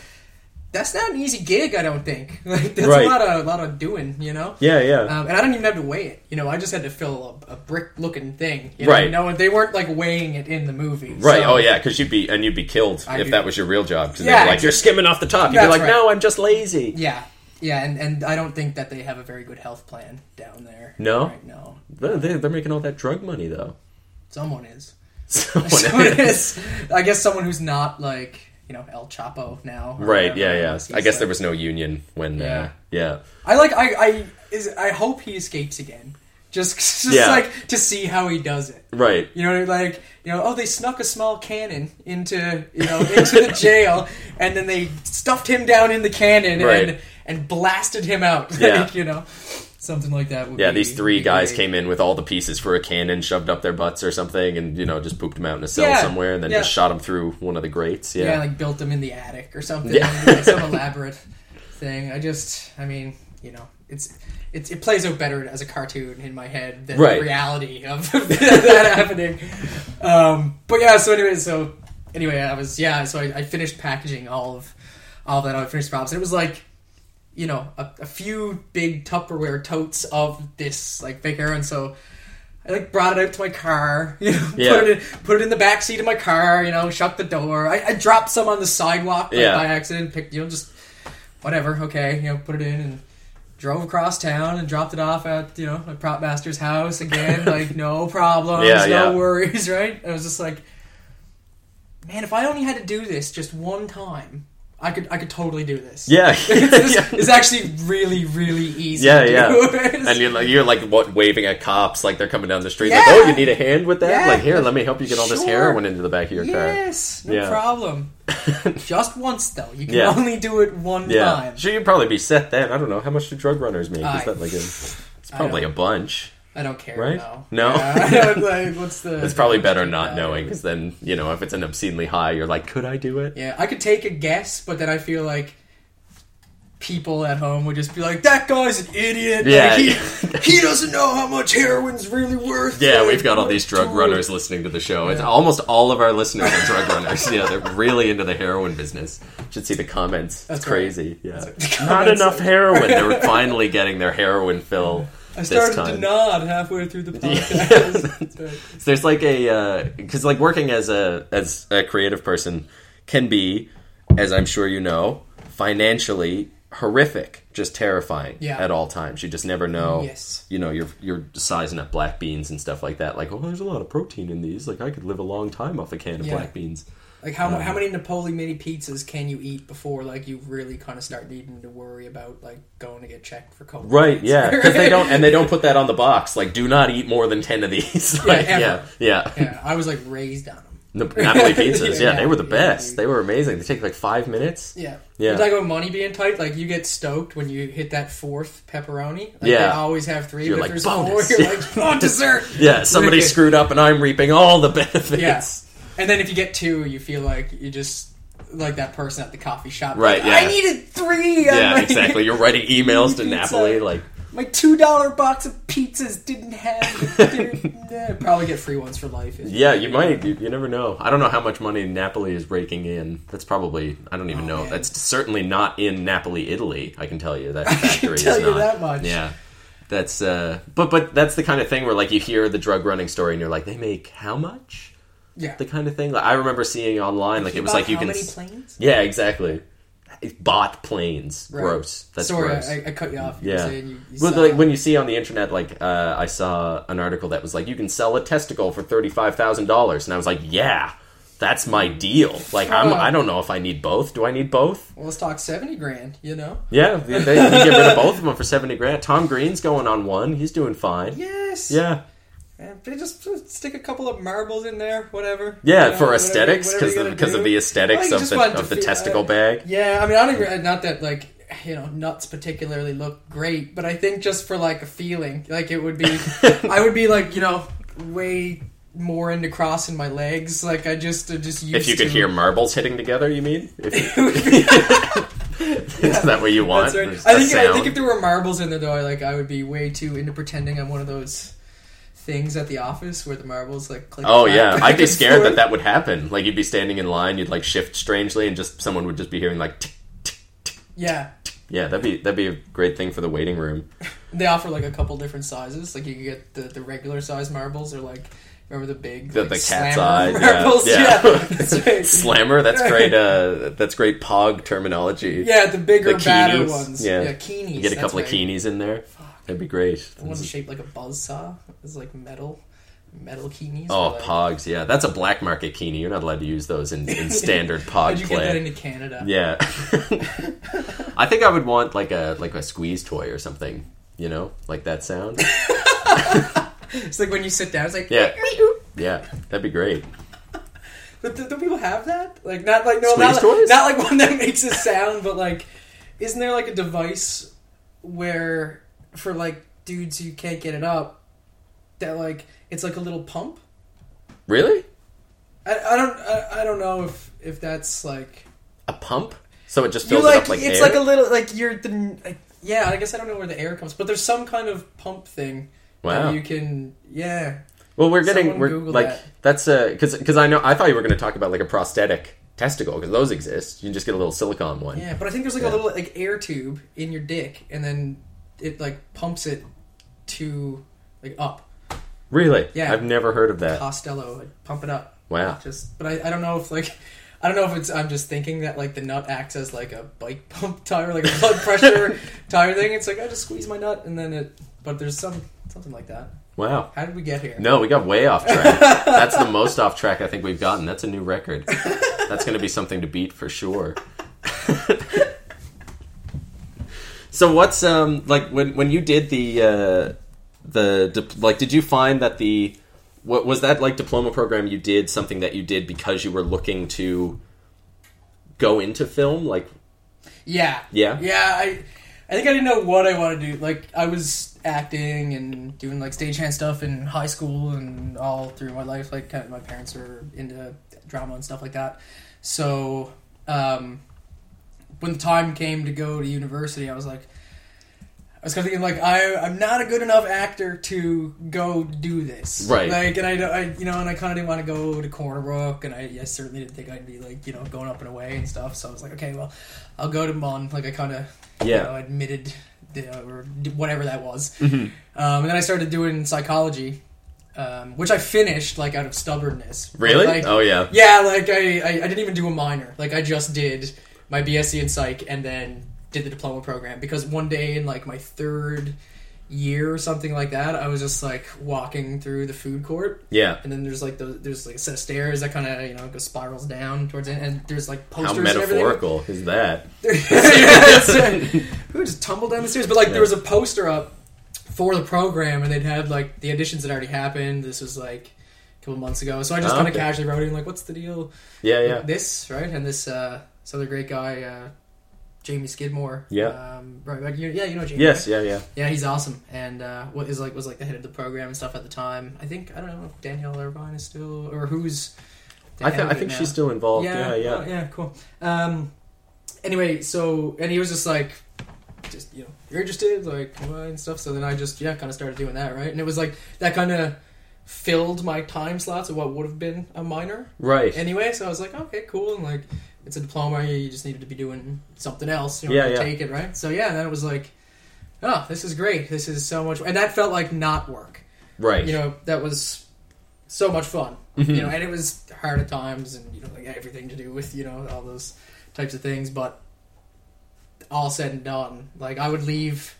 that's not an easy gig, I don't think. Like that's Right. a lot of a lot of doing, you know. Yeah, yeah. Um, and I didn't even have to weigh it. You know, I just had to fill a, a brick-looking thing. You Right. Know? No, they weren't like weighing it in the movie. Right. So- oh yeah, because you'd be and you'd be killed I'd if be- that was your real job. Because Yeah, like, you're skimming off the top. You'd be like, right. no, I'm just lazy. Yeah, yeah, and, and I don't think that they have a very good health plan down there. No? right, no, They're, they're making all that drug money though. someone is. Someone- Someone is. I guess someone who's not like you know El Chapo now. right. whatever. Yeah. Yeah. He's I guess like- there was no union when. Yeah. Uh, yeah. I like. I. I is. I hope he escapes again. Just, just Yeah. like to see how he does it. Right. You know, like you know, oh, they snuck a small cannon into you know into the jail, and then they stuffed him down in the cannon Right. and and blasted him out. Yeah. Like, you know, something like that. Would Yeah, be- these three guys great. came in with all the pieces for a cannon shoved up their butts or something, and you know just pooped them out in a cell Yeah, somewhere, and then yeah. just shot them through one of the grates. Yeah. Yeah, like built them in the attic or something. Yeah. like some elaborate thing. I just, I mean, you know, it's. It's, it plays out better as a cartoon in my head than Right. the reality of that happening. Um, but yeah, so anyway, so anyway, I was yeah, so I, I finished packaging all of all of that. I finished props, and it was like you know a, a few big Tupperware totes of this like fake heroin. So I like brought it out to my car, you know, Yeah. put it in, put it in the back seat of my car, you know, shut the door. I, I dropped some on the sidewalk like, Yeah. by accident, picked you know just whatever, okay, you know, put it in and drove across town and dropped it off at you know my prop master's house again, like no problems, Yeah, no worries, right? I was just like, man, if I only had to do this just one time, I could I could totally do this. yeah, it's, yeah. it's actually really, really easy. Yeah, yeah. And you're like you're like what waving at cops like they're coming down the street Yeah. like oh you need a hand with that Yeah. like here let me help you get all this Sure. heroin into the back of your car. yes, no problem. Just once though. You can only do it one time. sure you'd probably be set then. I don't know how much do drug runners make. I- Is that like a? It's probably a bunch. I don't care. Right? No. No? Yeah, like, what's the? It's probably better Yeah. not knowing because then you know if it's an obscenely high, you're like, could I do it? Yeah, I could take a guess, but then I feel like people at home would just be like, "That guy's an idiot. Yeah. Like, he, he doesn't know how much heroin's really worth." Yeah, Like, we've got all these drug do runners listening to the show. It's almost all of our listeners are drug runners. Yeah, they're really into the heroin business. Should see the comments. That's it's right. crazy. Yeah, The not enough are- heroin. They're finally getting their heroin fill. I started to nod halfway through the podcast. Right. So there's like a uh, because like working as a as a creative person can be, as I'm sure you know, financially horrific, just terrifying Yeah. at all times. You just never know. Yes. You know, you're you're sizing up black beans and stuff like that. Like, oh, there's a lot of protein in these. Like, I could live a long time off a can of Yeah. black beans. Like how Um, how many Napoli mini pizzas can you eat before like you really kind of start needing to worry about like going to get checked for COVID? Right, yeah, because they don't, and they don't put that on the box. Like, do not eat more than ten of these. like, ever. yeah, yeah, yeah, I was like raised on them. Nap- Napoli pizzas. Yeah, Yeah, they were the yeah, best. yeah. They were amazing. They take like five minutes. Yeah. Yeah. You talk about money being tight, like you get stoked when you hit that fourth pepperoni. Like Yeah. They always have 3 You're but like, there's bonus. four, you're like, oh, dessert. Yeah, somebody screwed up, and I'm reaping all the benefits. Yeah. And then if you get two, you feel like you just like that person at the coffee shop. Right, Like, I needed three. Yeah, exactly. You're writing emails to Pizza. Napoli, like My two dollar box of pizzas didn't have. Didn't, probably get free ones for life. Yeah, you might. You, you never know. I don't know how much money Napoli is raking in. That's probably. I don't even Oh, know. man. That's certainly not in Napoli, Italy. I can tell you that factory tell is you not. that much. Yeah, that's. uh But but that's the kind of thing where like you hear the drug running story and you're like, they make how much? Yeah. The kind of thing. Like I remember seeing online, like He it was like you can. s- planes? Yeah, exactly. Bought planes. Right. Gross. That's Sorry, gross. I, I cut you off. You Yeah. you, you Well, like when you see on the internet, like uh, I saw an article that was like, you can sell a testicle for thirty five thousand dollars, and I was like, yeah, that's my deal. Like I'm. I don't know if I need both. Do I need both? well, let's talk seventy grand. You know. Yeah, they, they you get rid of both of them for seventy grand. Tom Green's going on one. He's doing fine. Yes. Yeah, And they just stick a couple of marbles in there, whatever. yeah, You know, for aesthetics because of, because of the aesthetics Well, of the of the feel- testicle uh, bag. Yeah, I mean, I don't even not that like you know nuts particularly look great, but I think just for like a feeling, like it would be, I would be like you know way more into crossing my legs. Like I just uh, just If you could to- hear marbles hitting together, you mean? If Is that what you want? Right. I think I think if there were marbles in there though, I like I would be way too into pretending I'm one of those things at the office where the marbles like click. Oh yeah, I'd be scared forth. that that would happen. Like you'd be standing in line, you'd like shift strangely, and just someone would just be hearing like, tick. Yeah, yeah, that'd be that'd be a great thing for the waiting room. they offer like a couple different sizes. Like you could get the the regular size marbles or like remember the big The, like, the cat's eye, yeah, marbles. yeah. that's right. Slammer, that's great. Uh, that's great Pog terminology. Yeah, the bigger, The badder ones. yeah. Yeah, keenies. you get a couple of keenies in there. That'd be great. The one shaped like a buzz saw. It's like metal, metal keenies. Oh, like, Pogs, yeah, that's a black market keenie. You're not allowed to use those in, in standard Pog you play. get that into Canada? Yeah. I think I would want like a like a squeeze toy or something. You know, like that sound. It's like when you sit down, it's like Yeah. Yeah, that'd be great. But do, do people have that? Like not like no, Squeeze not, toys? not like one that makes a sound, but like, isn't there like a device where for like dudes who can't get it up, that like it's like a little pump? Really? I, I don't I, I don't know if if that's like A pump? So it just fills like, it up like it's air? like a little like you're the like, yeah I guess I don't know where the air comes, but there's some kind of pump thing. Wow. You can yeah. well, we're getting someone we're Google like that. that's uh because because I know I thought you were going to talk about like a prosthetic testicle because those exist. You can just get a little silicone one. Yeah, but I think there's like Yeah. a little like air tube in your dick, and then it like pumps it to like up. Really? Yeah. I've never heard of that. Costello, like, pump it up. Wow. Just, but I, I don't know if like. I don't know if it's. I'm just thinking that like the nut acts as like a bike pump tire, like a blood pressure tire thing. It's like I just squeeze my nut and then it. But there's some something like that. Wow. How did we get here? No, we got way off track. That's the most off track I think we've gotten. That's a new record. That's going to be something to beat for sure. So what's um like when when you did the uh the like did you find that the what was that like diploma program you did something that you did because you were looking to go into film like Yeah. Yeah? Yeah. I. I think I didn't know what I wanted to do. Like I was acting and doing like stagehand stuff in high school and all through my life. Like kind of my parents are into drama and stuff like that. So um, when the time came to go to university, I was like, I was kind of thinking like I I'm not a good enough actor to go do this. Right. Like and I, I you know and I kind of didn't want to go to Corner Brook and I, I certainly didn't think I'd be like you know going up and away and stuff. So I was like okay well I'll go to Mun. Like I kind of Yeah. you know, admitted or whatever that was. Mhm. Um, and then I started doing psychology, um, which I finished like out of stubbornness. Really Like, oh yeah yeah, like I, I, I didn't even do a minor. Like I just did my BSc in psych and then did the diploma program because one day in like my third year or something like that, I was just like walking through the food court yeah and then there's like the, there's like a set of stairs that kind of you know goes spirals down towards it and there's like how posters and metaphorical is that yeah. Who just tumbled down the stairs? But like, Yeah. there was a poster up for the program, and they'd had like the auditions had already happened. This was like a couple months ago, so I just Oh, kind of okay. casually wrote in like, "What's the deal?" yeah yeah This right, and this uh, this other great guy, uh, Jamie Skidmore. Yeah. Um, right. Like, you, yeah, you know Jamie. yes right? yeah yeah Yeah, he's awesome, and uh, what is like was like the head of the program and stuff at the time. I think I don't know if Danielle Irvine is still or who's I, th- I think now. she's still involved. Yeah, yeah. well, yeah, cool. Um, anyway, so and he was just like, just you know, you're interested, like and stuff. So then I just yeah, kind of started doing that, right? And it was like that kind of filled my time slots of what would have been a minor Right. anyway. So I was like, okay, cool, and like it's a diploma, you just needed to be doing something else, you know, Yeah, yeah. take it, right? So yeah, and then it was like, oh, this is great, this is so much, and that felt like not work right. you know that was so much fun Mm-hmm. you know and it was hard at times and you know like everything to do with you know all those types of things but all said and done like i would leave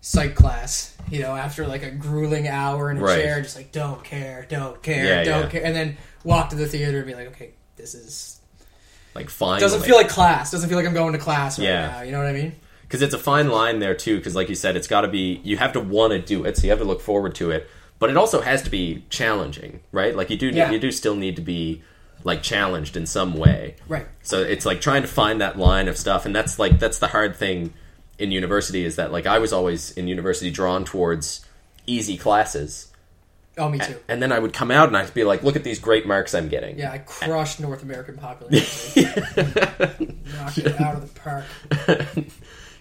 psych class you know after like a grueling hour in a Right. chair just like don't care don't care Yeah, don't yeah. care and then walk to the theater and be like okay this is like finally. doesn't feel like class doesn't feel like i'm going to class right Yeah. now you know what i mean because it's a fine line there too. Because like you said, it's got to be you have to want to do it, so you have to look forward to it. But it also has to be challenging, right? Like you do, Yeah. you do still need to be like challenged in some way. right So it's like trying to find that line of stuff, and that's like that's the hard thing in university is that like I was always in university drawn towards easy classes, oh me too and then I would come out and I'd be like, look at these great marks I'm getting. yeah, I crushed North American population. Knocked it out of the park.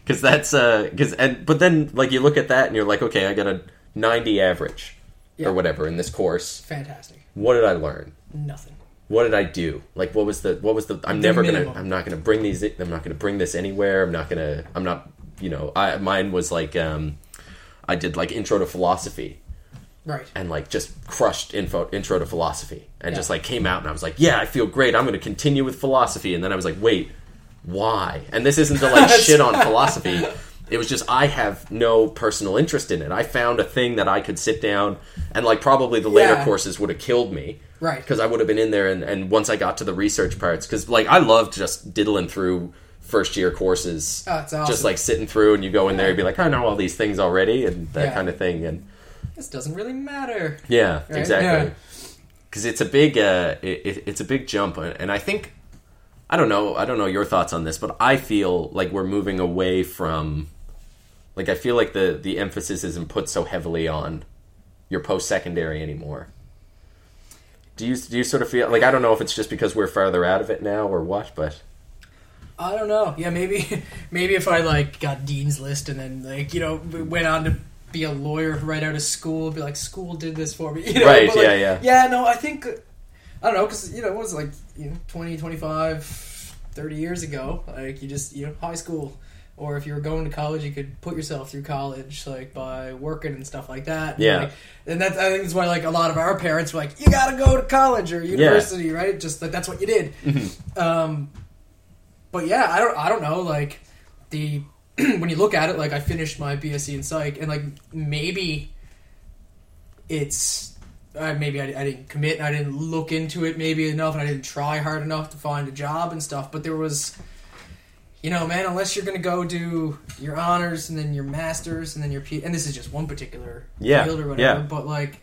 because that's uh because and but then like you look at that and you're like okay i got a 90 average Yeah. or whatever in this course Fantastic. what did i learn Nothing. what did i do like what was the what was the i'm The never gonna i'm not gonna bring these i'm not gonna bring this anywhere i'm not gonna i'm not you know i mine was like um i did like intro to philosophy Right. and like just crushed info intro to philosophy and Yeah. just like came out and I was like, yeah, I feel great. I'm going to continue with philosophy. And then I was like, wait, why? And this isn't to like shit on philosophy. It was just I have no personal interest in it. I found a thing that I could sit down and like probably the later Yeah. courses would have killed me. Right. Because I would have been in there and, and once I got to the research parts, because like I loved just diddling through first year courses. Oh, awesome. Just like sitting through and you go in there and be like, I know all these things already and that Yeah. kind of thing. And This doesn't really matter. yeah, Right? exactly. Yeah. Because it's a big, uh, it, it, it's a big jump, and I think, I don't know, I don't know your thoughts on this, but I feel like we're moving away from, like I feel like the the emphasis isn't put so heavily on your post secondary anymore. Do you do you sort of feel like I don't know if it's just because we're farther out of it now or what, but I don't know. Yeah, maybe maybe if I like got dean's list and then like you know went on to be a lawyer right out of school, be like school did this for me. You know? Right, But, like, yeah, yeah. Yeah, no, I think I don't know cuz you know, it was like, you know, 20, 25, 30 years ago, like you just, you know, high school or if you were going to college, you could put yourself through college like by working and stuff like that. And, Yeah. like, and that's I think that's why like a lot of our parents were like, you got to go to college or university, right? Just like that's what you did. Mm-hmm. Um, but yeah, I don't I don't know like the when you look at it like I finished my BSc in psych and like maybe it's uh, maybe I, I didn't commit I didn't look into it maybe enough and I didn't try hard enough to find a job and stuff but there was you know man unless you're gonna go do your honors and then your masters and then your P and this is just one particular Yeah, field or whatever yeah. but like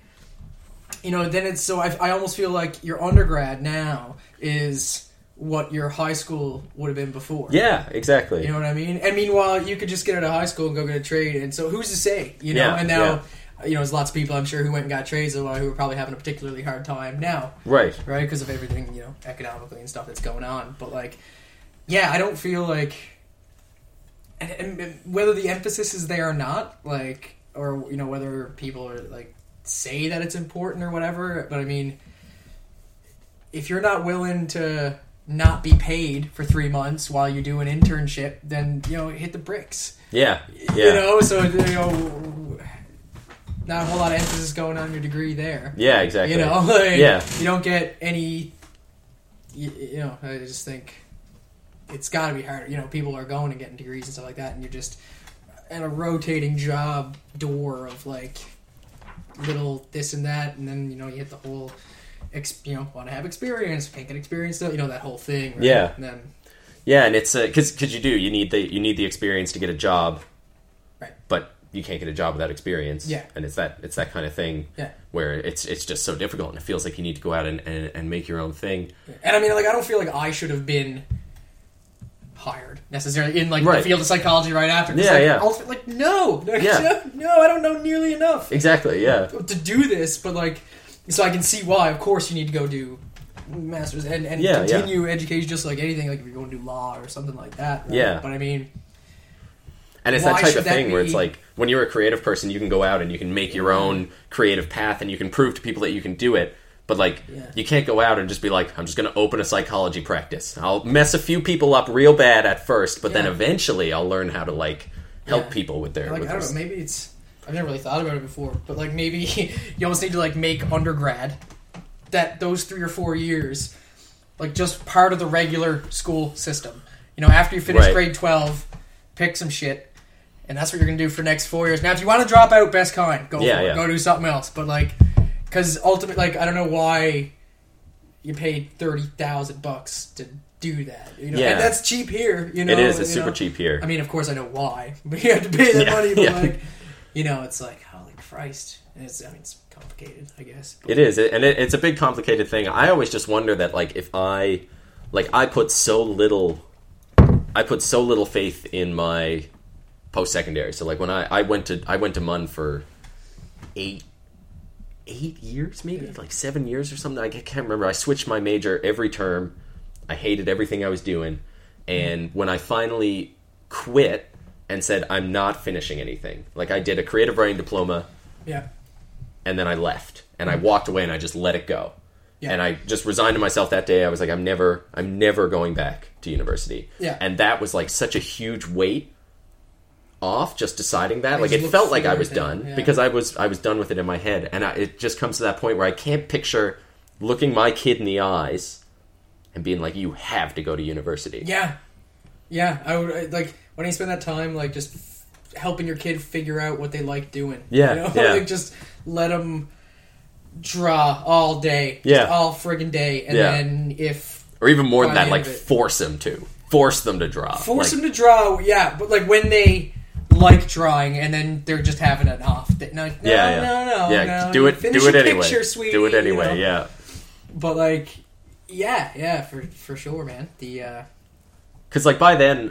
you know then it's so I, I almost feel like your undergrad now is what your high school would have been before yeah, exactly. you know what I mean? And meanwhile, you could just get out of high school and go get a trade. And so, who's to say? You know. Yeah, and now, you know, there's lots of people I'm sure who went and got trades who are probably having a particularly hard time now, right. right? Because of everything you know, economically and stuff that's going on. But like, yeah, I don't feel like, and, and- and whether the emphasis is there or not, like, or you know, whether people are like say that it's important or whatever. But I mean, if you're not willing to not be paid for three months while you do an internship, then you know hit the bricks. Yeah, yeah, You know, so you know, not a whole lot of emphasis going on your degree there. yeah, exactly. You know, like, Yeah. you don't get any. You, you know, I just think it's got to be harder. You know, people are going and getting degrees and stuff like that, and you're just at a rotating job door of like little this and that, and then you know you hit the whole. Ex, you know, want to have experience, can't get experience though. You know that whole thing. Right? Yeah. And then Yeah, and it's uh, because because you do you need the you need the experience to get a job, Right. But you can't get a job without experience. Yeah. and it's that it's that kind of thing. Yeah. where it's it's just so difficult, and it feels like you need to go out and, and, and make your own thing. And I mean, like, I don't feel like I should have been hired necessarily in like Right. the field of psychology right after. Yeah, like, yeah. ultimate- like no, Yeah. no, I don't know nearly enough Exactly. Yeah. to do this. But like, so I can see why. Of course, you need to go do masters and, and Yeah, yeah. continue education just like anything, like if you're going to do law or something like that. right? Yeah. But I mean, And it's that type of thing where it's like when you're a creative person, you can go out and you can make your own creative path and you can prove to people that you can do it. But like, Yeah. you can't go out and just be like, I'm just going to open a psychology practice. I'll mess a few people up real bad at first, but then eventually I'll learn how to like help Yeah. people with their. like with I don't their- know, maybe it's I've never really thought about it before, but like maybe you almost need to like make undergrad that those three or four years like just part of the regular school system. You know, after you finish Right. grade twelve, pick some shit. And that's what you're gonna do for the next four years. Now, if you want to drop out, best kind, go Yeah, for it. yeah. Go do something else. But like, because ultimately, like, I don't know why you paid thirty thousand bucks to do that. You know, Yeah. and that's cheap here. You know, it is. It's super know? cheap here. I mean, of course, I know why, but you have to pay that money. But like, you know, it's like holy Christ, and it's I mean, it's complicated, I guess. It is, and it, it's a big, complicated thing. I always just wonder that, like, if I, like, I put so little, I put so little faith in my post secondary. So, like, when I, I went to, I went to Mun for eight, eight years, maybe like seven years or something. I can't remember. I switched my major every term. I hated everything I was doing, and when I finally quit and said I'm not finishing anything, like I did a creative writing diploma yeah, and then I left and I walked away and I just let it go. Yeah. And I just resigned to myself that day. I was like, I'm never, I'm never going back to university. Yeah. And that was like such a huge weight off just deciding that. You Like it felt like I was done yeah. because I was, I was done with it in my head. And I, it just comes to that point where I can't picture looking my kid in the eyes and being like, you have to go to university. yeah, yeah. I would I- like when you spend that time like just f- helping your kid figure out what they like doing. Yeah, you know? yeah. like just let them draw all day, Yeah. all friggin' day, and Yeah. then if Or even more than that, like it. force them to. Force them to draw. force Like, them to draw, yeah, but like when they like drawing and then they're just having an off day. No, no, Yeah, yeah. no, no, yeah, no. do it, finish do it anyway. Picture, sweetie, do it you anyway, know? yeah. But like, yeah, yeah, for for sure, man. The uh, because like by then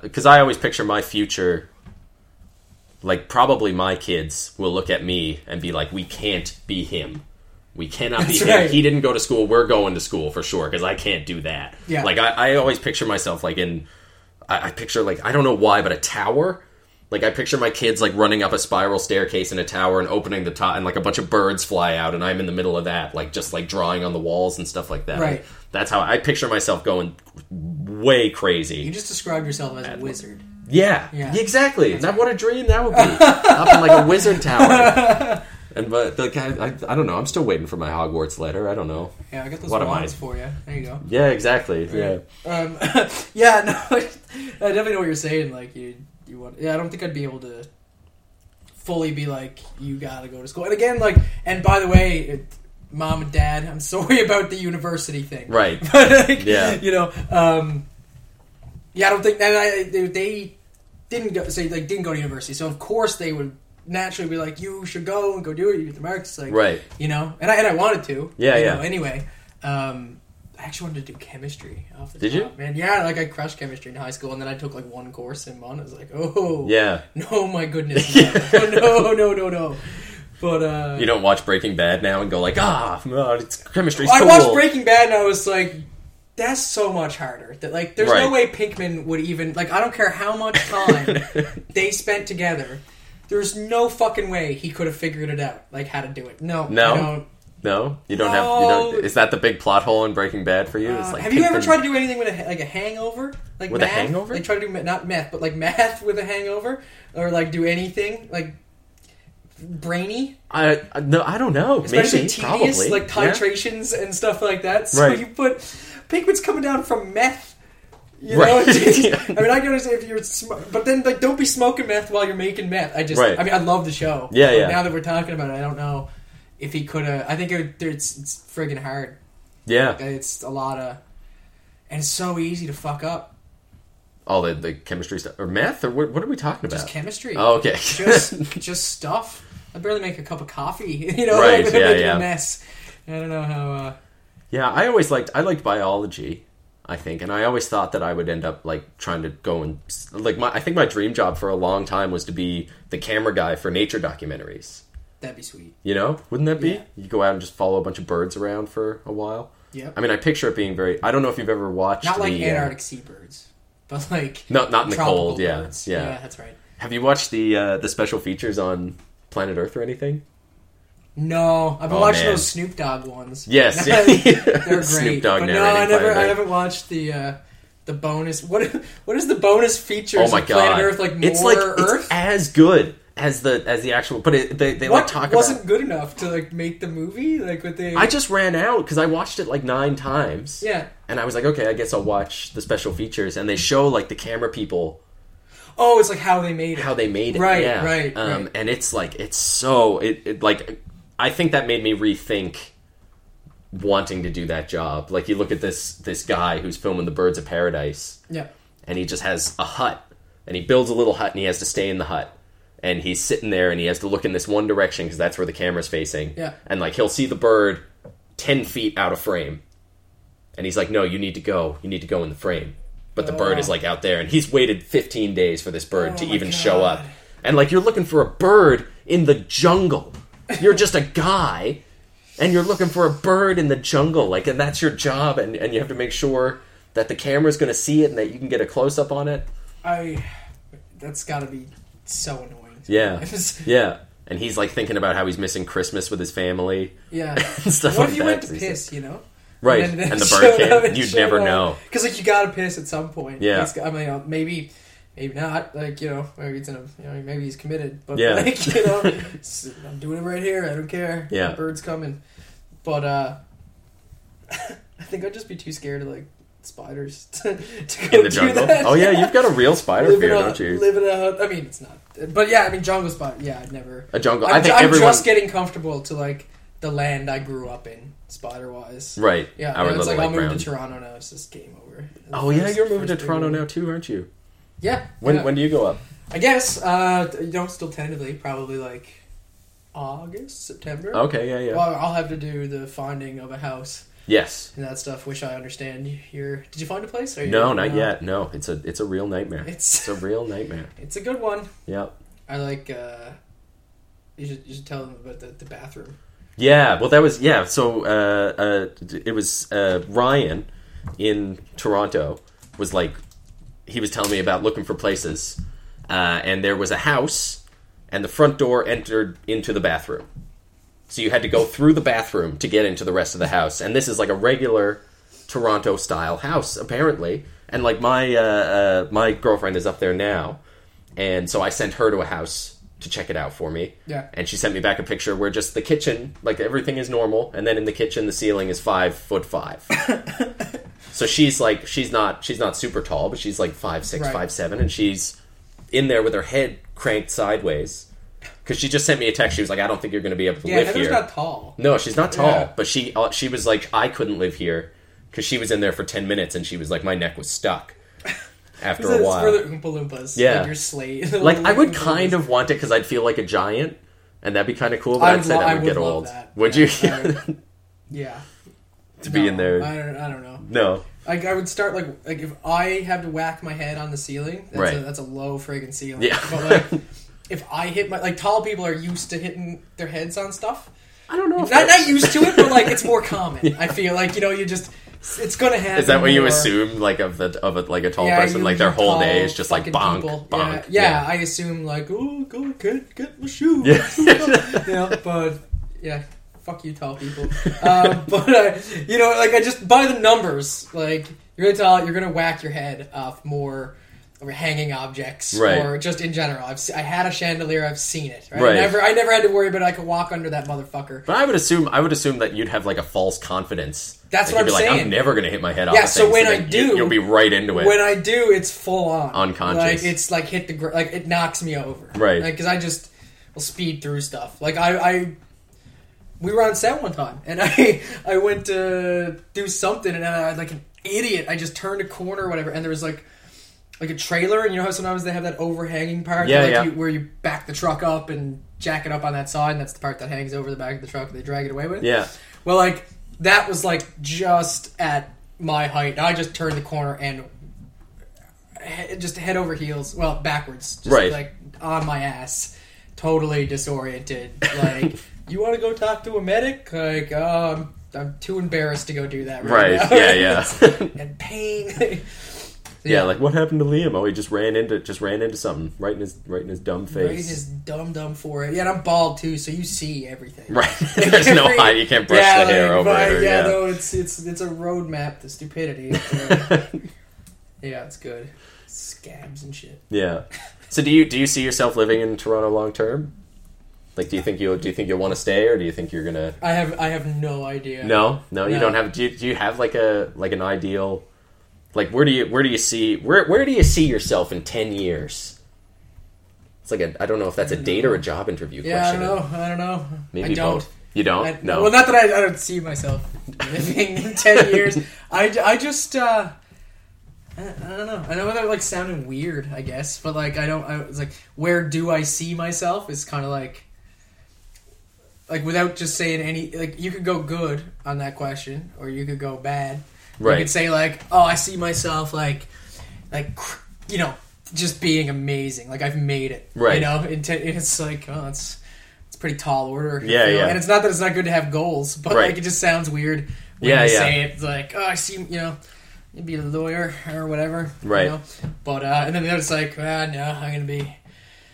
because I, always picture my future like probably my kids will look at me and be like we can't be him. We cannot be That's him. he didn't go to school. We're going to school for sure because i can't do that. Yeah. like I, I always picture myself like in I, I picture like i don't know why but a tower like i picture my kids like running up a spiral staircase in a tower and opening the top and like a bunch of birds fly out and i'm in the middle of that like just like drawing on the walls and stuff like that Right. that's how i picture myself going way crazy you just described yourself as a wizard. yeah, Yeah. exactly. Now, what a dream that would be up in like a wizard tower. And but like I, I, I don't know. I'm still waiting for my Hogwarts letter. I don't know. Yeah, I got those What wands for you. There you go. Yeah, exactly. Yeah, Um, yeah, no, I definitely know what you're saying. Like you, you want. Yeah, I don't think I'd be able to fully be like, you gotta go to school. And again, like, and by the way, it, mom and dad, I'm sorry about the university thing. right. but like, Yeah. you know, um, yeah, I don't think I, they, they didn't go say like didn't go to university, so of course they would naturally be like, you should go and go do it. You get the marks, like, Right. You know, and I and I wanted to, Yeah, you yeah. know, anyway, um, I actually wanted to do chemistry. Off the Did you? Man, yeah, like I crushed chemistry in high school, and then I took like one course in one. I was like, oh, Yeah. no, my goodness, no, no, no, no, no. But uh, You don't watch Breaking Bad now and go like, ah, oh, it's chemistry's I cool. watched Breaking Bad and I was like, that's so much harder. That like, there's no way Pinkman would even like. I don't care how much time they spent together. There's no fucking way he could have figured it out, like how to do it. No, No? No, you don't have. You don't. Is that the big plot hole in Breaking Bad for you? It's Uh, like have you ever Pinkman- tried to do anything with a like a hangover? Like With a hangover? Like try to do not meth, but like math with a hangover, or like do anything like brainy, I, I no, I don't know. especially Maybe, tedious, probably. like Yeah. titrations and stuff like that. So Right. you put Pinkman's coming down from meth. You Right. know, I mean, I can understand if you're, sm- but then like, don't be smoking meth while you're making meth. I just, Right. I mean, I love the show. Yeah, But yeah. Now that we're talking about it, I don't know if he could have. I think it, it's it's friggin' hard. Yeah. It's a lot of, and it's so easy to fuck up. All the the chemistry stuff or math or what? What are we talking about? Just chemistry. Oh, okay. just just stuff. I barely make a cup of coffee. You know, Right, I'm yeah, yeah. a mess. I don't know how. Uh, Yeah, I always liked I liked biology. I think, and I always thought that I would end up like trying to go and like my I think my dream job for a long time was to be the camera guy for nature documentaries. That'd be sweet. You know, wouldn't that be? Yeah. You go out and just follow a bunch of birds around for a while. Yeah. I mean, I picture it being very. I don't know if you've ever watched Not like the, uh, Antarctic seabirds, but like No, not in the cold, yeah, birds. yeah. that's right. Have you watched the uh, the special features on Planet Earth or anything? No, I've been Oh, watching man. those Snoop Dogg ones. Yes, they're great. Snoop Dogg but no, I never, Planet I haven't watched the uh, the bonus. What what is the bonus features? Oh my of god! Planet Earth like more it's like Earth. it's as good as the as the actual. But it, they they what like talk wasn't about. good enough to like make the movie? Like what they? I just ran out because I watched it like nine times. yeah. And I was like, okay, I guess I'll watch the special features, and they show like the camera people Oh, it's like how they made it. how they made it. Right, yeah. right, Um, right. And it's like it's so it, it like I think that made me rethink wanting to do that job. Like you look at this this guy who's filming the Birds of Paradise, Yeah. and he just has a hut, and he builds a little hut, and he has to stay in the hut. And he's sitting there, and he has to look in this one direction because that's where the camera's facing. Yeah. And like he'll see the bird ten feet out of frame, and he's like, "No, you need to go. You need to go in the frame." But the oh, bird Oh. is like out there, and he's waited 15 days for this bird Oh to even show up. And like you're looking for a bird in the jungle. You're just a guy, and you're looking for a bird in the jungle. Like, and that's your job, and and you have to make sure that the camera's going to see it and that you can get a close up on it. I. That's got to be so annoying. Yeah. Yeah. And he's like thinking about how he's missing Christmas with his family yeah. and stuff What like if you that. went to piss? You know. Right. And, And the bird came. You'd never up. know. Because like you gotta piss at some point. Yeah. I mean, uh, maybe, maybe not. Like you know, maybe it's in a, you know, maybe he's committed. But Yeah. like you know, I'm doing it right here. I don't care. Yeah. the bird's coming. But uh, I think I'd just be too scared to like spiders to, to go in the jungle. that. Oh yeah, you've got a real spider Living fear, out- don't you? Living out. I mean, it's not. But yeah, I mean, jungle spot. Yeah, I'd never. A jungle. I'm, I think I'm everyone. just getting comfortable to like the land I grew up in, spider wise. right. Yeah, Our it's like I'll like, move to Toronto now. It's just game over. Oh yeah, you're moving to Toronto now too, aren't you? Yeah. When yeah. when do you go up? I guess uh, you know, still tentatively, probably like August, September. Okay, yeah, yeah. Well, I'll have to do the finding of a house yes. and that stuff, which I understand. Here, did you find a place? No, not yet. No, it's a it's a real nightmare. It's It's a real nightmare. it's a good one. Yep. I like. uh You should you should tell them about the, the bathroom. Yeah, well, that was yeah. So uh, uh, it was uh, Ryan in Toronto was like he was telling me about looking for places, uh, and there was a house, and the front door entered into the bathroom. So you had to go through the bathroom to get into the rest of the house, and this is like a regular Toronto style house apparently. And like my uh, uh, my girlfriend is up there now, and so I sent her to a house to check it out for me. Yeah. And she sent me back a picture where just the kitchen, like everything is normal, and then in the kitchen the ceiling is five foot five. so she's like she's not she's not super tall, but she's like five six, Right. five seven, and she's in there with her head cranked sideways. Because she just sent me a text. She was like, "I don't think you're going to be able to Yeah, live Heather's here." not tall. No, she's not tall, Yeah. but she uh, she was like, I couldn't live here because she was in there for ten minutes and she was like, my neck was stuck after a while. for the Oompa Loompas. Yeah. like your slate. like I would kind of want it because I'd feel like a giant, and that'd be kind of cool. But I I'd would say lo- that I would would get love old. that. Would Yeah, you? I. Yeah. to be in No, there? I don't, I don't know. no. Like I would start like like if I have to whack my head on the ceiling, that's, Right. a, that's a low friggin' ceiling. Yeah. But like if I hit my like tall people are used to hitting their heads on stuff. I don't know. If Not, not used to it, but like it's more common. I feel like you know you just it's gonna happen. is that what you assume? Like of the of a, like a tall Yeah, person, you- like their whole day is just like fucking bonk, people. bonk. Yeah, yeah, I assume like oh go get get my shoe. Yeah. yeah, but yeah, fuck you, tall people. um, but uh, you know, like I just by the numbers, like you're gonna tall, you're gonna whack your head off more or hanging objects, Right. or just in general. I've se- I had a chandelier, I've seen it. Right? Right. I never I never had to worry about it. I could walk under that motherfucker. But I would assume I would assume that you'd have like a false confidence. That's Like, what you'd I'm be like, saying. I'm never going to hit my head off. Yeah, so when I do- you'll be right into it. When I do, it's full on Unconscious. Like it's like hit the gr- like it knocks me over. Right. Like because I just will speed through stuff. Like I, I we were on set one time and I I went to do something and I like an idiot. I just turned a corner or whatever and there was like like a trailer and you know how sometimes they have that overhanging part Yeah, like yeah. You, where you back the truck up and jack it up on that side and that's the part that hangs over the back of the truck and they drag it away with. yeah, Well, like that was like just at my height. I just turned the corner and just head over heels. Well, backwards, just Right. like on my ass, totally disoriented. Like, you want to go talk to a medic? Like, um, I'm too embarrassed to go do that right, Right. Yeah. Yeah. and pain. yeah. Like what happened to Liam? Oh, he just ran into just ran into something right in his right in his dumb face. Right, he's just dumb dumb for it. Yeah, and I'm bald too, so you see everything. Right. There's no hide. You can't brush yeah, the hair like, over but, it. Yeah, yeah. no, it's it's it's a roadmap to stupidity. Yeah, it's good. Scabs and shit. Yeah. So do you do you see yourself living in Toronto long term? Like, do you think you'll do you think you'll want to stay, or do you think you're gonna? I have I have no idea. No, no, you don't have. Do you, do you have like a like an ideal? Like, where do you where do you see where where do you see yourself in ten years? It's like a I don't know if that's a date or a job interview Yeah, I question. don't know. I don't know. Maybe I don't. both. You don't? I, no. Well, not that I, I don't see myself living in ten years. I, I just uh, I, I don't know. I know that like sounding weird, I guess, but like I don't. I was like where do I see myself is kind of like like without just saying any like you could go good on that question or you could go bad. Right. You could say like, oh, I see myself like like you know just being amazing. Like I've made it. Right. You know, and t- it's like oh, it's it's pretty tall order. Yeah, yeah. And it's not that it's not good to have goals, but Right. like it just sounds weird when Yeah, you yeah. say it. It's like, oh, I see, you know, you'd be a lawyer or whatever. Right. You know? But uh, and then it's like, ah, no, I'm gonna be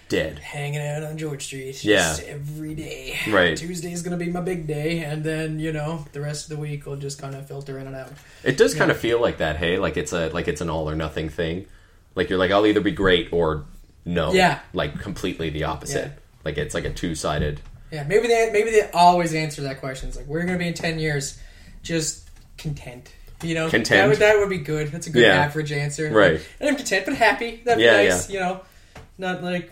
Dead. hanging out on George Street Yeah. just every day. Right. Tuesday's gonna be my big day, and then you know the rest of the week will just kind of filter in and out. It does kind of feel like that. Hey, like it's a like it's an all or nothing thing. Like you're like I'll either be great or no. Yeah. Like completely the opposite. Yeah. Like it's like a two sided. Yeah, maybe they maybe they always answer that question. It's like we're gonna be in ten years, just content. You know, Content. That would, that would be good. That's a good Yeah. average answer. Right. And I'm content but happy. That'd be Yeah, nice. You know, not like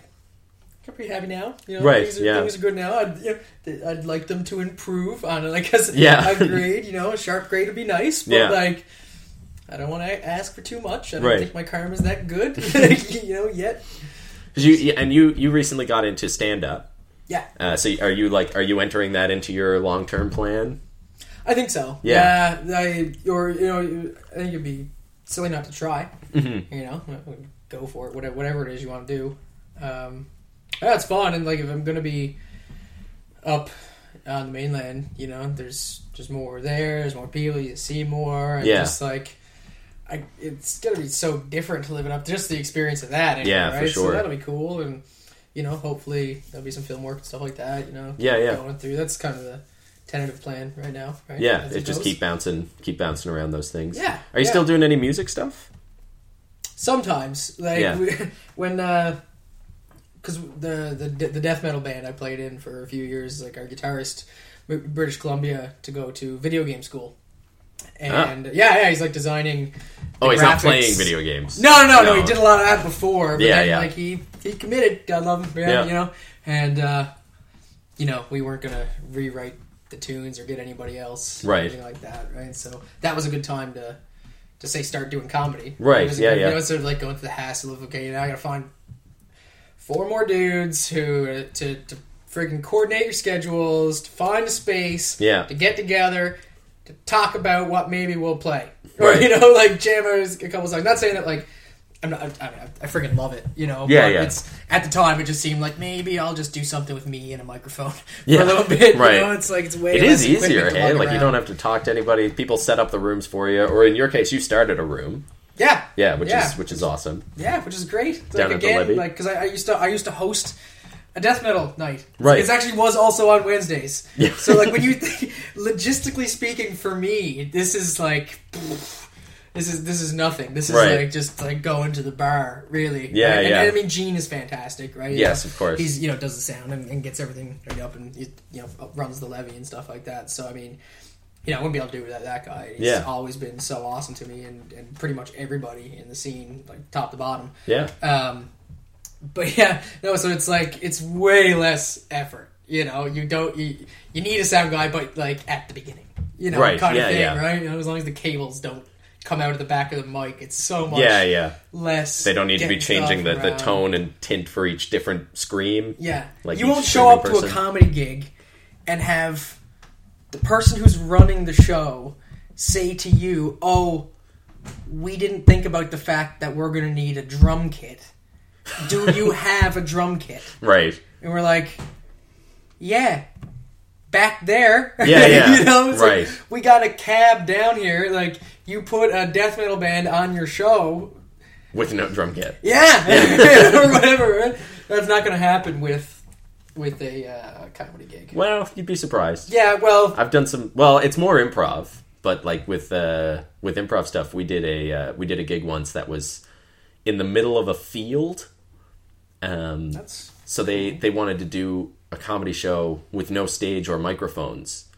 I'm pretty happy now. You know, Right, Things are, yeah. things are good now. I'd, you know, I'd like them to improve on it. Like, cause Yeah. a grade, you know, a sharp grade would be nice. But Yeah. like, I don't want to ask for too much. I don't Right. think my karma's that good. you know, yet. you and you you recently got into stand up. Yeah. Uh, so are you like are you entering that into your long term plan? I think so. Yeah. Yeah. I, or you know, I think it'd be silly not to try. Mm-hmm. You know, go for it. Whatever, whatever it is you want to do. Um, yeah, it's fun. And like, if I'm gonna be up on the mainland, you know, there's just more there. There's more people. You see more. And Yeah. Just like. I, it's gonna be so different to live it up. Just the experience of that, anyway, Yeah, for sure. So that'll be cool, and you know, hopefully there'll be some film work and stuff like that. You know, Yeah, yeah. going through. That's kind of the tentative plan right now. Right? Yeah, it just keep bouncing keep bouncing around those things. Yeah, Are you yeah. still doing any music stuff? sometimes like Yeah. we, when uh, because the, the the death metal band I played in for a few years, like our guitarist, British Columbia to go to video game school, and yeah, yeah, he's like designing. Oh, he's not playing video games. No, no, no, no. He did a lot of that before. But Yeah, then, yeah. Like he he committed. God love him. Yeah, Yeah. you know, and uh, you know we weren't gonna rewrite the tunes or get anybody else, Right. anything like that, right? So that was a good time to to say start doing comedy. Right, yeah, good- yeah. You know, sort of like going through the hassle of okay, now I gotta find four more dudes who to to freaking coordinate your schedules, to find a space, Yeah. to get together, to talk about what maybe we'll play, or Right. you know, like jam out a couple songs. Not saying that like. I'm not, I, I, I freaking love it, you know. Yeah, yeah. It's at the time it just seemed like maybe I'll just do something with me and a microphone Yeah, for a little bit. right. You know? It's like it's way. It is easier, hey? Like you don't have to talk to anybody. People set up the rooms for you, or in your case, you started a room. Yeah, Yeah, which Yeah. is which is awesome. Yeah, which is great. It's Down like at the again, levee? like because I, I used to I used to host a death metal night. Right. It actually was also on Wednesdays. Yeah. So like when you think, logistically speaking, for me, this is like. This is this is nothing. This is Right. like just like going to the bar, really. Yeah, Right? And- yeah. And, I mean, Gene is fantastic, right? You Yes, know, of course. He's you know does the sound and, and gets everything up and you know runs the levee and stuff like that. So I mean, you know, I wouldn't be able to do it without that guy. He's Yeah. always been so awesome to me and, and pretty much everybody in the scene, like top to bottom. Yeah, Um, but yeah, no. So it's like it's way less effort. You know, you don't you, you need a sound guy, but like at the beginning, you know, Right, kind yeah, of thing, yeah. right? You know, as long as the cables don't come out of the back of the mic, it's so much yeah, yeah. less. They don't need to be changing the, the tone and tint for each different scream. Yeah, like you won't show up streaming to a comedy gig and have the person who's running the show say to you, "Oh, we didn't think about the fact that we're going to need a drum kit. Do you have a drum kit?" Right. And we're like, "Yeah, back there. Yeah, yeah. you know, it's like, Right. we got a cab down here. Like you put a death metal band on your show, with no drum kit. yeah, or whatever. That's not going to happen with with a uh, comedy gig. Well, you'd be surprised. Yeah, well, I've done some. Well, it's more improv, but like with uh, with improv stuff, we did a uh, we did a gig once that was in the middle of a field. Um, that's so they they wanted to do a comedy show with no stage or microphones,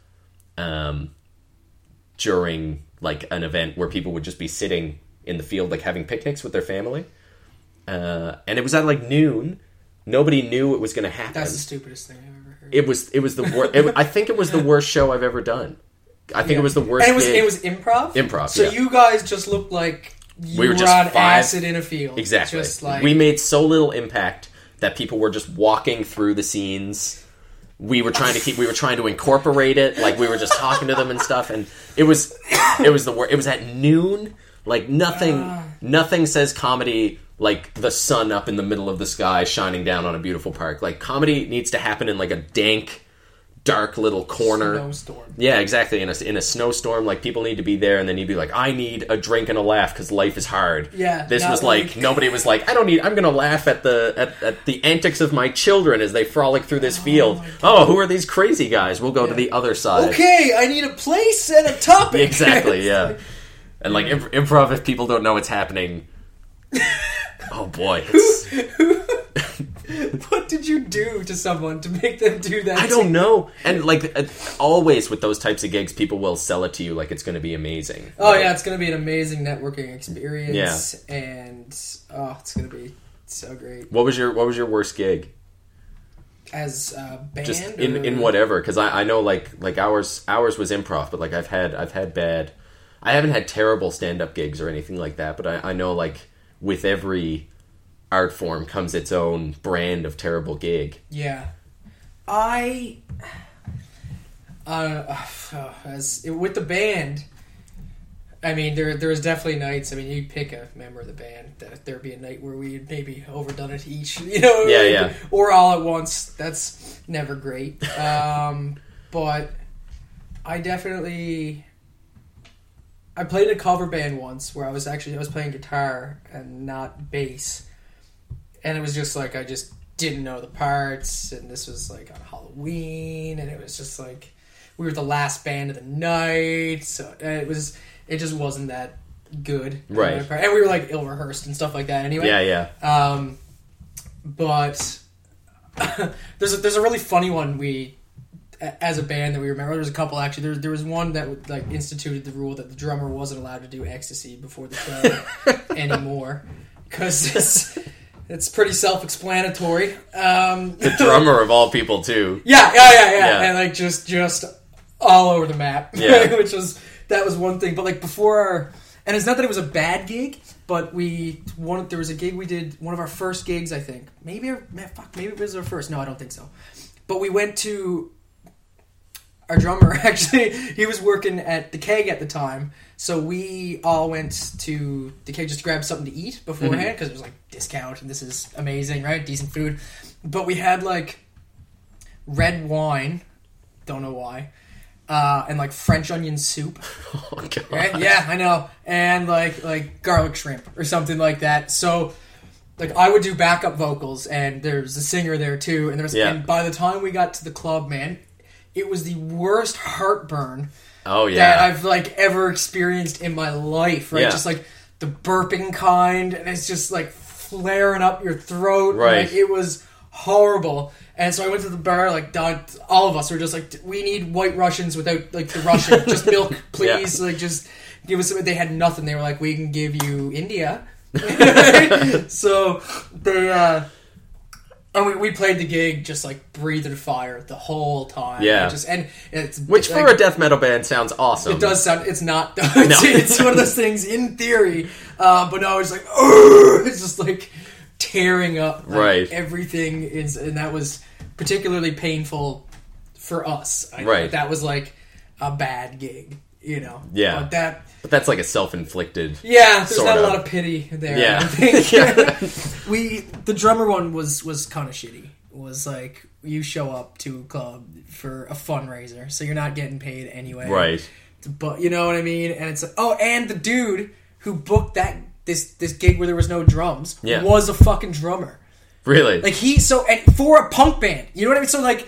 um, during like an event where people would just be sitting in the field, like having picnics with their family. Uh, and it was at like noon. Nobody knew it was going to happen that's the stupidest thing I've ever heard. it was it was the worst. I think it was the worst show I've ever done. I think it was the worst. and it was gig. it was improv. Improv, So yeah. you guys just looked like you We were were, just on five- acid in a field. exactly. Just like we made so little impact that people were just walking through the scenes. We were trying to keep. We were trying to incorporate it. Like we were just talking to them and stuff. And it was it was the worst. It was at noon. Like nothing. Ah. nothing says comedy like the sun up in the middle of the sky shining down on a beautiful park. Like comedy needs to happen in like a dank, dark little corner. snowstorm. Yeah, exactly. In a in a snowstorm, like people need to be there, and then you'd be like, "I need a drink and a laugh because life is hard." Yeah, this was like, like- nobody was like, "I don't need. I'm going to laugh at the at, at the antics of my children as they frolic through this oh field." Oh, who are these crazy guys? We'll go to the other side. Okay, I need a place and a topic. Exactly. Yeah. And like imp- improv, if people don't know what's happening, oh boy, what did you do to someone to make them do that? I don't know. And like uh, always with those types of gigs, people will sell it to you like it's going to be amazing. Oh Like, yeah, it's gonna be an amazing networking experience, Yeah. and oh, it's gonna be so great. What was your What was your worst gig? As a band, just in or- in whatever because I, I know like like ours ours was improv but like i've had i've had bad i haven't had terrible stand-up gigs or anything like that but i, I know like with every art form comes its own brand of terrible gig Yeah, I uh, as with the band. I mean, there there's definitely nights. I mean, you pick a member of the band. That there'd be a night where we had maybe overdone it each, you know, Yeah, like, yeah. or all at once. That's never great. Um, but I definitely. I played in a cover band once where I was actually I was playing guitar and not bass, and it was just like I just didn't know the parts, and this was like on Halloween, and it was just like we were the last band of the night, so it was it just wasn't that good, Right. And we were like ill rehearsed and stuff like that. Anyway, yeah yeah. Um, but there's a, there's a really funny one we as a band that we remember. There was a couple actually. There, there was one that like instituted the rule that the drummer wasn't allowed to do ecstasy before the show anymore because it's it's pretty self-explanatory. Um, the drummer of all people too yeah, yeah, yeah, yeah, Yeah. and like just just all over the map. Yeah. which was that was one thing. But like before our, and it's not that it was a bad gig, but we one there was a gig we did one of our first gigs I think maybe our, man, fuck maybe it was our first. No, I don't think so. But we went to our drummer actually. He was working at the keg at the time. So we all went to the keg just to grab something to eat beforehand because it was like discount and this is amazing right? Decent food. But we had like red wine. Don't know why. Uh, and like french onion soup. Oh god. Right? yeah i know. And like like garlic shrimp or something like that. So like I would do backup vocals, and there's a singer there too. And there's Yeah. and by the time we got to the club, man, it was the worst heartburn oh yeah. that I've like ever experienced in my life. Right, Yeah. just like the burping kind, and it's just like flaring up your throat. Right. Like, it was horrible. And so I went to the bar, like all of us were just like, we need white Russians without like the Russian, just milk, please. Like just give us. They had nothing. They were like, we can give you India. so they uh and we, we played the gig just like breathing fire the whole time. Yeah. It just and it's which for like, a death metal band sounds awesome it does sound. It's not. It's, it's one of those things in theory, uh, but no, it's like "Ugh!" it's just like tearing up like, Right. everything is, and that was particularly painful for us. I, Right. that was like a bad gig, you know. Yeah. but that but that's like a self-inflicted yeah, there's not of. a lot of pity there. Yeah. I think. we the drummer one was was kind of shitty. Was like you show up to a club for a fundraiser, so you're not getting paid anyway. Right. But you know what I mean? And it's like, oh, and the dude who booked that this this gig where there was no drums Yeah. was a fucking drummer. Really? Like he so and for a punk band, you know what I mean? So like,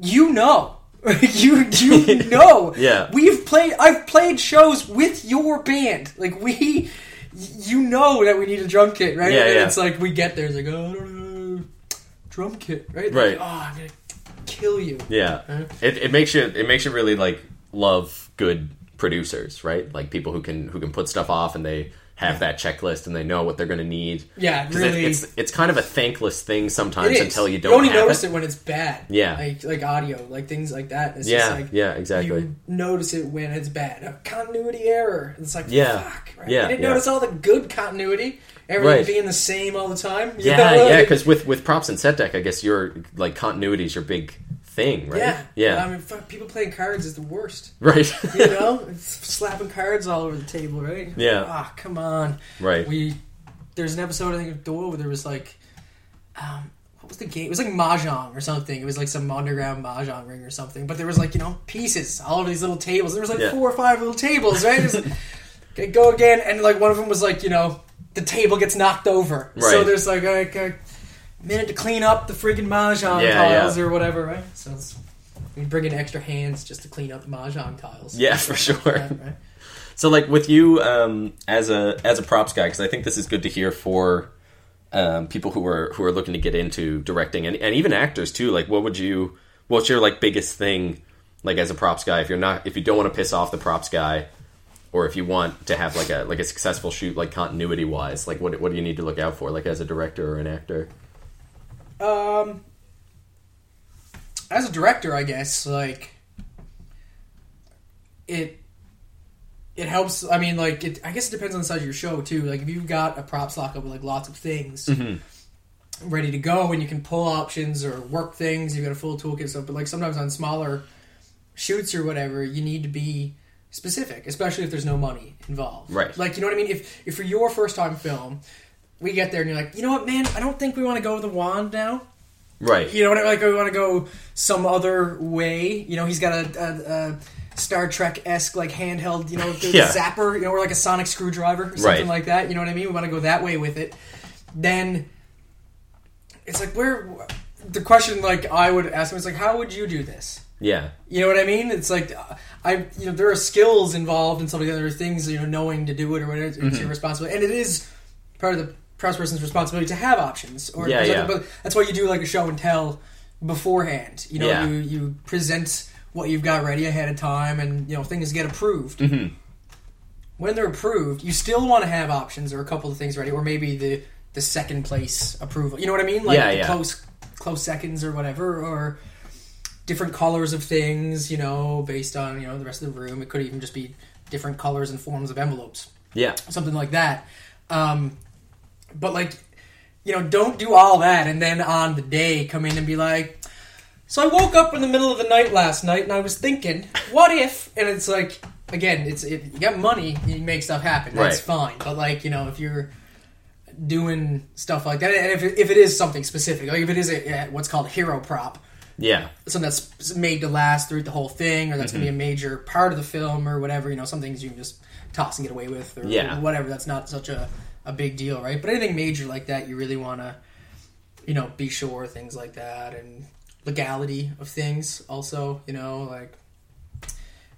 you know, you you know, Yeah. We've played. I've played shows with your band. Like we, you know that we need a drum kit, right? Yeah, and yeah. it's like we get there, it's like oh, I don't know, drum kit, right? Right. Like, oh, I'm gonna kill you. Yeah, it, it makes you it makes you really like love good producers, right? Like people who can who can put stuff off and they have that checklist and they know what they're going to need. Yeah, really. it's it's kind of a thankless thing sometimes until you don't only have notice it. it. when it's bad. Yeah. like like audio, like things like that. It's Yeah, just like yeah, exactly. You notice it when it's bad. A continuity error. It's like Yeah, fuck. Right? yeah, You didn't yeah. notice all the good continuity. Everything Right. being the same all the time. You Yeah, know, yeah, because with with props and set deck, I guess your like continuity is your big thing, right? yeah, yeah, I mean, fuck, people playing cards is the worst. right, You know, It's slapping cards all over the table, right? Yeah. Ah, come on. right. We there's an episode I think of Doyle where there was like, um, what was the game? It was like mahjong or something. It was like some underground mahjong ring or something. But there was like you know pieces all over these little tables. There was like Yeah. four or five little tables, right? It like, okay, go again, and like one of them was like you know the table gets knocked over. So there's like a minute to clean up the freaking mahjong Yeah, tiles yeah. or whatever, right? So it's, we bring in extra hands just to clean up the mahjong tiles. Yeah, for sure. Right, right. So, like with you um, as a as a props guy, because I think this is good to hear for um, people who are who are looking to get into directing and, and even actors too. Like, what would you? What's your like biggest thing? Like as a props guy, if you're not, if you don't want to piss off the props guy, or if you want to have like a like a successful shoot, like continuity wise, like what what do you need to look out for, like as a director or an actor? Um, as a director, I guess like it it helps. I mean, like it. I guess it depends on the size of your show too. Like if you've got a props lockup with like lots of things ready to go, and you can pull options or work things, you've got a full toolkit stuff. But like sometimes on smaller shoots or whatever, you need to be specific, especially if there's no money involved. Right. Like you know what I mean. If if for your first time film. We get there and you're like, you know what, man? I don't think we want to go with the wand now. Right. You know what I mean? Like, we want to go some other way. You know, he's got a, a, a Star Trek esque like handheld, you know, Yeah. zapper, you know, or like a sonic screwdriver or something Right. like that. You know what I mean? We want to go that way with it. Then it's like where the question like I would ask him is like, how would you do this? Yeah. You know what I mean? It's like I, you know, there are skills involved and some of the other things you know, knowing to do it or whatever. It's Mm-hmm. your responsibility, and it is part of the person's responsibility to have options. Or Yeah, yeah. But that's why you do like a show and tell beforehand. You know, Yeah. you you present what you've got ready ahead of time, and you know things get approved. Mm-hmm. When they're approved, you still want to have options or a couple of things ready, or maybe the the second place approval. You know what I mean? Like Yeah, yeah. close close seconds or whatever, or different colors of things, you know, based on, you know, the rest of the room. It could even just be different colors and forms of envelopes, Yeah. something like that. Um, but, like, you know, don't do all that and then on the day come in and be like, so I woke up in the middle of the night last night and I was thinking, what if? And it's like, again, it's it, you got money, you make stuff happen. That's fine. But, like, you know, if you're doing stuff like that, and if it, if it is something specific, like if it is a, what's called hero prop, Yeah. something that's made to last through the whole thing, or that's going to Mm-hmm. be a major part of the film, or whatever. You know, some things you can just toss and get away with, or Yeah. whatever. That's not such a, a big deal, right? But anything major like that, you really want to, you know, be sure things like that, and legality of things. Also, you know, like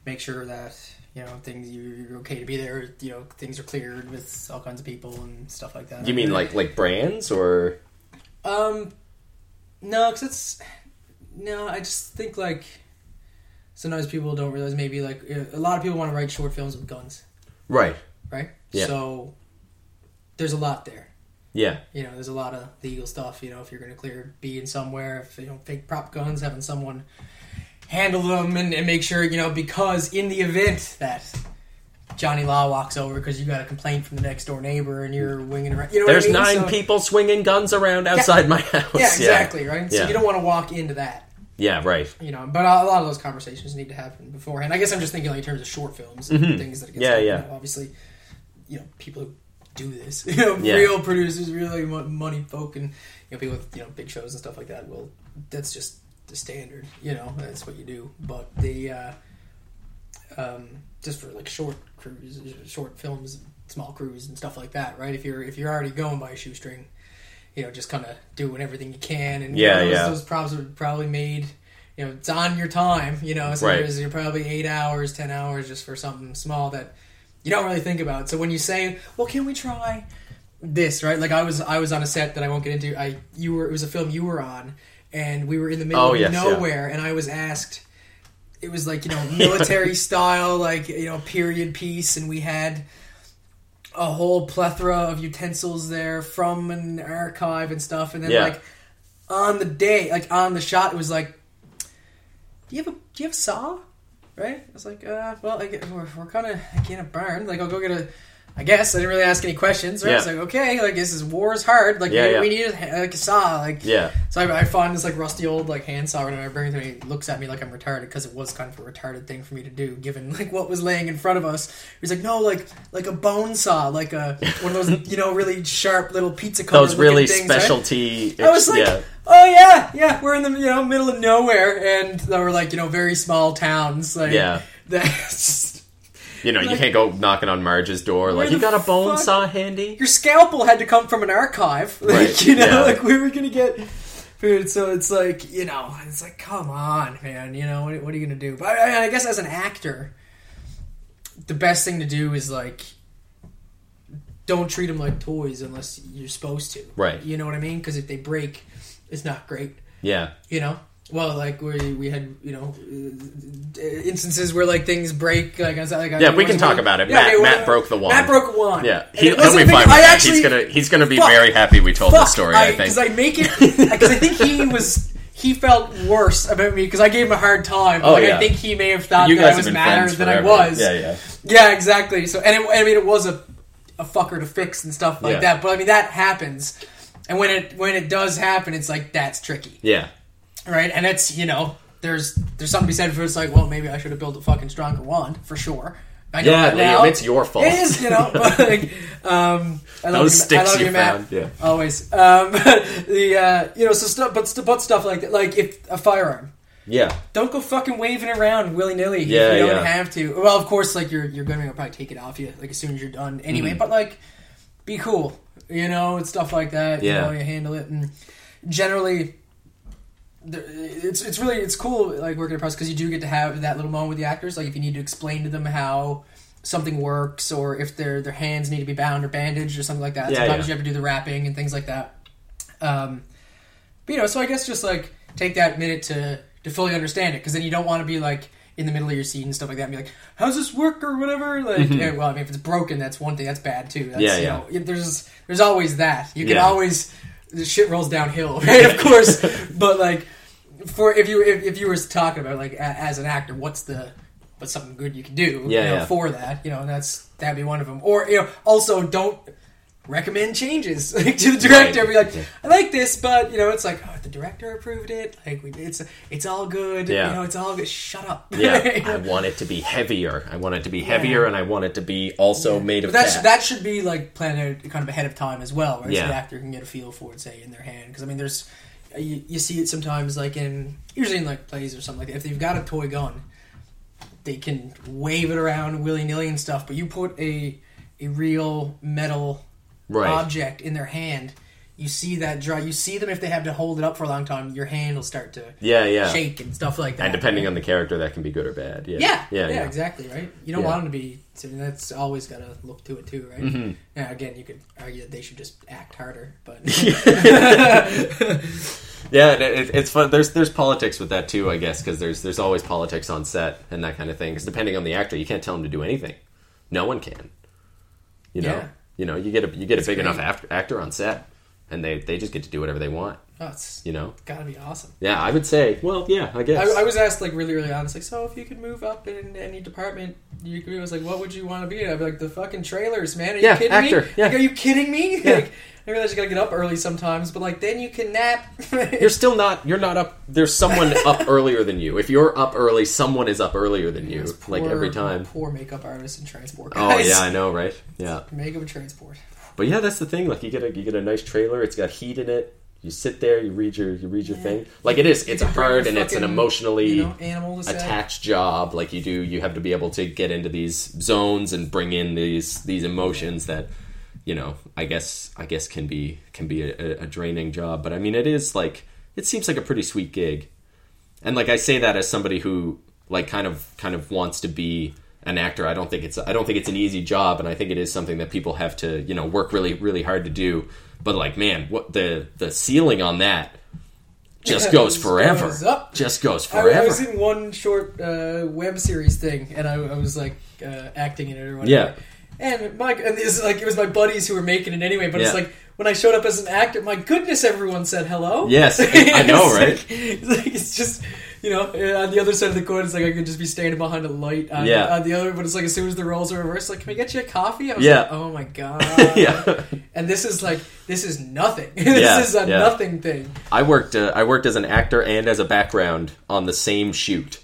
make sure that you know things you- you're okay to be there. You know, things are cleared with all kinds of people and stuff like that. You mean like like brands or Um, no, because it's no. I just think like sometimes people don't realize maybe like a lot of people want to write short films with guns, right? right? Yeah. So there's a lot there. Yeah. You know, there's a lot of legal stuff. You know, if you're going to clear being somewhere, if you know fake prop guns, having someone handle them and, and make sure you know because in the event that Johnny Law walks over because you got a complaint from the next door neighbor and you're winging around. You know, There's what I mean? nine So- people swinging guns around outside my house. Yeah, exactly, right. So Yeah. you don't want to walk into that. Yeah, right. you know, but a lot of those conversations need to happen beforehand. I guess I'm just thinking like in terms of short films and things that get Mm-hmm. Yeah, yeah. you know, obviously, you know, people who do this. You know, Yeah. real producers, really mo- money folk, and you know people with you know big shows and stuff like that. Well, that's just the standard. You know, that's what you do. But the uh, um, just for like short crews, short films, small crews, and stuff like that, right? If you're if you're already going by a shoestring, you know, just kind of doing everything you can, and you Yeah, know, those, yeah. those props are probably made. You know, it's on your time. You know, so Right. you're probably eight hours, ten hours just for something small that you don't really think about. So when you say, "Well, can we try this?" Right? Like I was, I was on a set that I won't get into. I you were it was a film you were on, and we were in the middle Oh, of yes, yeah. nowhere, and I was asked. It was like you know military style, like you know period piece, and we had a whole plethora of utensils there from an archive and stuff, and then Yeah. like on the day, like on the shot, it was like, "Do you have a do you have a saw?" Right? I was like, uh, "Well, I get, we're, we're kind of I can't burn. Like, I'll go get a. I guess I didn't really ask any questions. Right? I was like, "Okay, like this is war is hard. Like, Yeah, yeah. we need a, like a saw. Like, Yeah. so I, I find this like rusty old like hand saw and I bring it to him. He looks at me like I'm retarded because it was kind of a retarded thing for me to do given like what was laying in front of us. He's like, no, like like a bone saw, like a one of those you know really sharp little pizza cutter. Those really things, right? specialty. I was like, yeah. Oh yeah, yeah, we're in the you know middle of nowhere, and they were like you know very small towns, like Yeah. That's You know, you can't go knocking on Marge's door like, you got a bone fuck- saw handy? your scalpel had to come from an archive, like Right, you know, yeah. like where were we gonna get food? So it's like you know, it's like come on, man, you know what, what are you gonna do? But I, I guess as an actor, the best thing to do is like don't treat them like toys unless you're supposed to, Right. You know what I mean? Because if they break, it's not great. Yeah. you know well like we we had you know instances where like things break like I was like Yeah, we can talk about it. Matt- okay, Matt broke the wand. Matt broke a wand Yeah. He, wasn't be fine I actually he's gonna he's gonna be Fuck. very happy we told this story, I, think. because I make it because I think he was he felt worse about me because I gave him a hard time Oh, like yeah. I think he may have thought you that I was madder than I was Yeah, yeah. yeah exactly so and it, I mean it was a a fucker to fix and stuff like Yeah. that but I mean that happens and when it when it does happen it's like that's tricky Yeah. right? And it's you know, there's there's something to be said for it's like, well, maybe I should have built a fucking stronger wand for sure. I know Yeah, now. It's your fault. It is, you know. But like, um, I love Those you, sticks I love you you, Matt. found, yeah. always. Um, the uh, you know, so stuff, but but stuff like that, like if a firearm. Yeah. Don't go fucking waving around willy nilly. Yeah, if you don't yeah. have to. Well, of course, like you're you're gonna probably take it off you like as soon as you're done anyway. Mm-hmm. But like, be cool, you know, and stuff like that. Yeah. You know, you handle it, and generally, it's it's really it's cool like working at press because you do get to have that little moment with the actors. Like if you need to explain to them how something works, or if their their hands need to be bound or bandaged or something like that. Yeah, Sometimes yeah. you have to do the wrapping and things like that. Um, but you know, so I guess just like take that minute to to fully understand it, because then you don't want to be like in the middle of your scene and stuff like that, and be like, "How's this work?" or whatever. Like, yeah, well, I mean, if it's broken, that's one thing. That's bad too. That's, Mm-hmm. Yeah, you know, there's there's always that. You can Yeah. always the shit rolls downhill, right? of course, but like for if you if, if you were talking about like a, as an actor, what's the what's something good you can do Yeah, you know, yeah. for that? You know, and that's that'd be one of them. Or you know, also don't recommend changes like, to the director. Right. Be like, I like this, but you know, it's like oh, the director approved it. Like we, it's it's all good. Yeah. You know, it's all good. Shut up. Yeah. I want it to be heavier. I want it to be heavier, and I want it to be also made of But fat. that should be like planned out kind of ahead of time as well, right? Yeah. The actor can get a feel for it, say in their hand. Because I mean, there's you, you see it sometimes, like in usually in like plays or something like that. If they've got a toy gun, they can wave it around willy nilly and stuff. But you put a a real metal Right. object in their hand. You see that draw. You see them if they have to hold it up for a long time. Your hand will start to yeah, yeah. shake and stuff like that. And depending on the character, that can be good or bad. Yeah. Yeah, Yeah. yeah, Yeah. exactly, right? You don't Yeah. want them to be. So that's always got to look to it too, right? Mm-hmm. Now, again, you could argue that they should just act harder, but Yeah, it, it, it's fun. There's there's politics with that too, I guess, because there's there's always politics on set and that kind of thing. Because depending on the actor, you can't tell him to do anything. No one can. You know, Yeah. You know, you get a you get a big enough act, actor on set, and they they just get to do whatever they want. oh, it's You know. gotta be awesome. Yeah, I would say. Well, yeah, I guess. I, I was asked like really early on, it's like, so if you could move up in any department, you could, be I was like, what would you want to be? in? I'd be like, the fucking trailers, man. Are you Yeah, kidding actor, me? yeah. Like, are you kidding me? Yeah. Like, I realize you gotta get up early sometimes, but like then you can nap. you're still not. You're not up. There's someone up earlier than you. If you're up early, someone is up earlier than you. Those like every time. Poor makeup artists and transport Oh yeah, I know, right? Yeah. Makeup and transport. But yeah, that's the thing. Like you get a you get a nice trailer. It's got heat in it. You sit there, you read your you read your thing. Like it is. It's a hard and it's an emotionally you know, animal to set. attached job. Like you do, you have to be able to get into these zones and bring in these these emotions that you know. I guess I guess can be can be a, a draining job. But I mean, it is like it seems like a pretty sweet gig. And like I say that as somebody who like kind of kind of wants to be an actor. I don't think it's I don't think it's an easy job, and I think it is something that people have to you know work really really hard to do. But like man, what the the ceiling on that just Yeah, goes forever. goes. Just goes I, I forever. was in one short uh, web series thing, and I, I was like uh, acting in it or whatever. Yeah. And my and this is like it was my buddies who were making it anyway. But it's like when I showed up as an actor, my goodness, everyone said hello. Yes, I know, It's right? like- it's, like, it's just you know uh, on the other side of the coin, it's like I could just be standing behind a light. On, Yeah. On the other, but it's like as soon as the roles are reversed, like can we get you a coffee? I was Yeah. like, oh my god. yeah. And this is like this is nothing. this Yeah, is a yeah. nothing thing. I worked. Uh, I worked as an actor and as a background on the same shoot,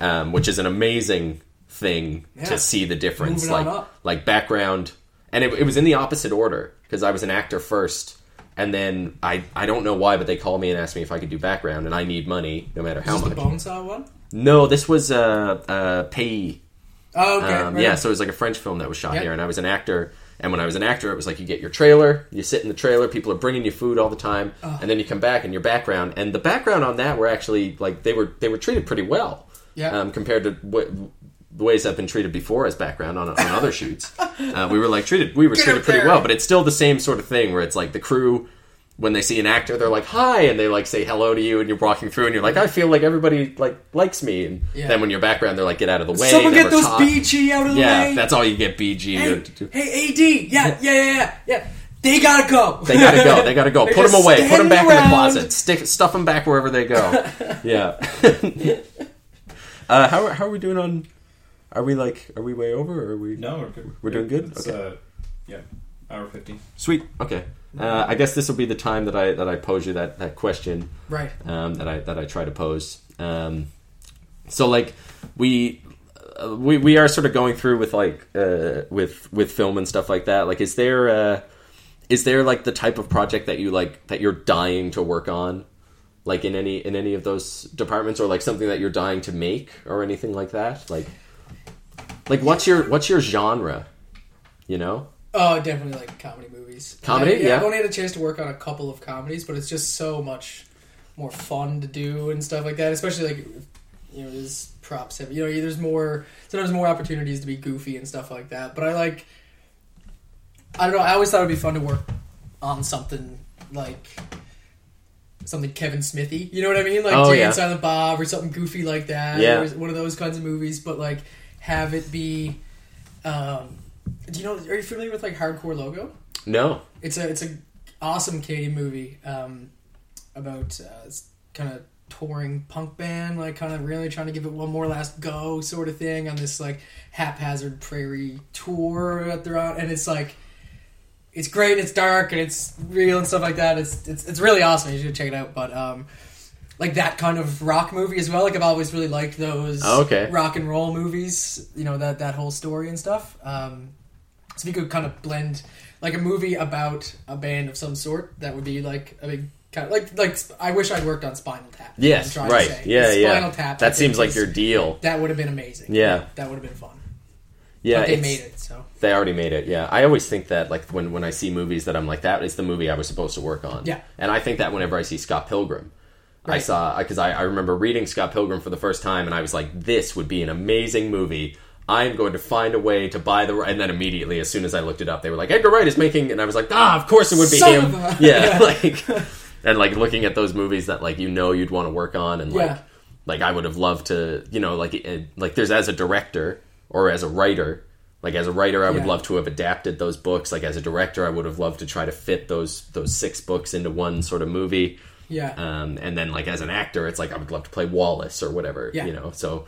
um, which is an amazing thing Yeah. to see the difference. Moving like like background, and it, it was in the opposite order because I was an actor first, and then I I don't know why, but they called me and asked me if I could do background, and I need money no matter how this the much. Bonesaw one? No, this was uh, uh, Pay. Oh, okay. Um, right yeah, so it was like a French film that was shot Yeah. here, and I was an actor. And when I was an actor, it was like you get your trailer, you sit in the trailer, people are bringing you food all the time, Oh. and then you come back and your background. And the background on that were actually like they were they were treated pretty well, Yeah. um, compared to what, the ways I've been treated before as background on, on other shoots. Uh, we were like treated we were Get treated pretty well, but it's still the same sort of thing where it's like the crew. When they see an actor, they're like "Hi," and they like say hello to you, and you're walking through, and you're like, "I feel like everybody like likes me." And Yeah. then when you're background, they're like, "Get out of the way." Someone get those. BG out of the Yeah, way. Yeah, that's all you get. BG. hey, to do. hey, AD. Yeah, yeah, yeah, yeah, yeah. They gotta go. They gotta go. They gotta go. They're Put them away. Put them back in the closet. Stick, stuff them back wherever they go. Yeah. uh, how how are we doing on? Are we like? Are we way over? Or are we? No, we're good. We're doing good? It's, Okay. uh, yeah, hour fifty. Sweet. Okay. Uh, I guess this will be the time that I that I pose you that that question Right. um, that I that I try to pose. Um, so like we. Uh, we we are sort of going through with like uh, with with film and stuff like that. Like, is there uh, is there like the type of project that you like that you're dying to work on, like in any in any of those departments, or like something that you're dying to make, or anything like that? Like, like what's your what's your genre? You know? Oh, definitely like comedy movies. Comedy? I, Yeah. I've only had a chance to work on a couple of comedies, but it's just so much more fun to do and stuff like that. Especially like you know, there's props heavy. You know, there's more sometimes more opportunities to be goofy and stuff like that. But I like. I don't know. I always thought it'd be fun to work on something like something Kevin Smithy. You know what I mean? Like Oh, Jay yeah. and Silent Bob or something goofy like that. Yeah. Or one of those kinds of movies. But like have it be. Um, do you know? Are you familiar with like Hardcore Logo? No. It's a it's a awesome Canadian movie um, about uh, kind of touring punk band, like kind of really trying to give it one more last go, sort of thing, on this like haphazard prairie tour that they're on, and it's like it's great, it's dark, and it's real and stuff like that. It's it's it's really awesome. You should check it out. But um, like that kind of rock movie as well. Like I've always really liked those Oh, okay. rock and roll movies. You know that that whole story and stuff. Um, so if you could kind of blend like a movie about a band of some sort, that would be like a big kind of like like I wish I'd worked on Spinal Tap. Yes. I'm trying to Right. Yeah. Spinal Yeah. Tap. That seems like your deal. That would have been amazing. Yeah. that would have been fun. Yeah. but they made it. So They already made it. Yeah, I always think that like when when I see movies that I'm like that is the movie I was supposed to work on. Yeah. and I think that whenever I see Scott Pilgrim, I Right. saw because I, I remember reading Scott Pilgrim for the first time and I was like, this would be an amazing movie. I'm going to find a way to buy the and then immediately as soon as I looked it up, they were like Edgar Wright is making and I was like, ah, of course it would be Son him. a- yeah, like and like looking at those movies that like you know you'd want to work on and like Yeah. like I would have loved to, you know, like uh, like there's as a director or as a writer. Like as a writer, I would Yeah. love to have adapted those books. Like as a director, I would have loved to try to fit those those six books into one sort of movie. Yeah, Um, and then like as an actor, it's like I would love to play Wallace or whatever. Yeah. You know, so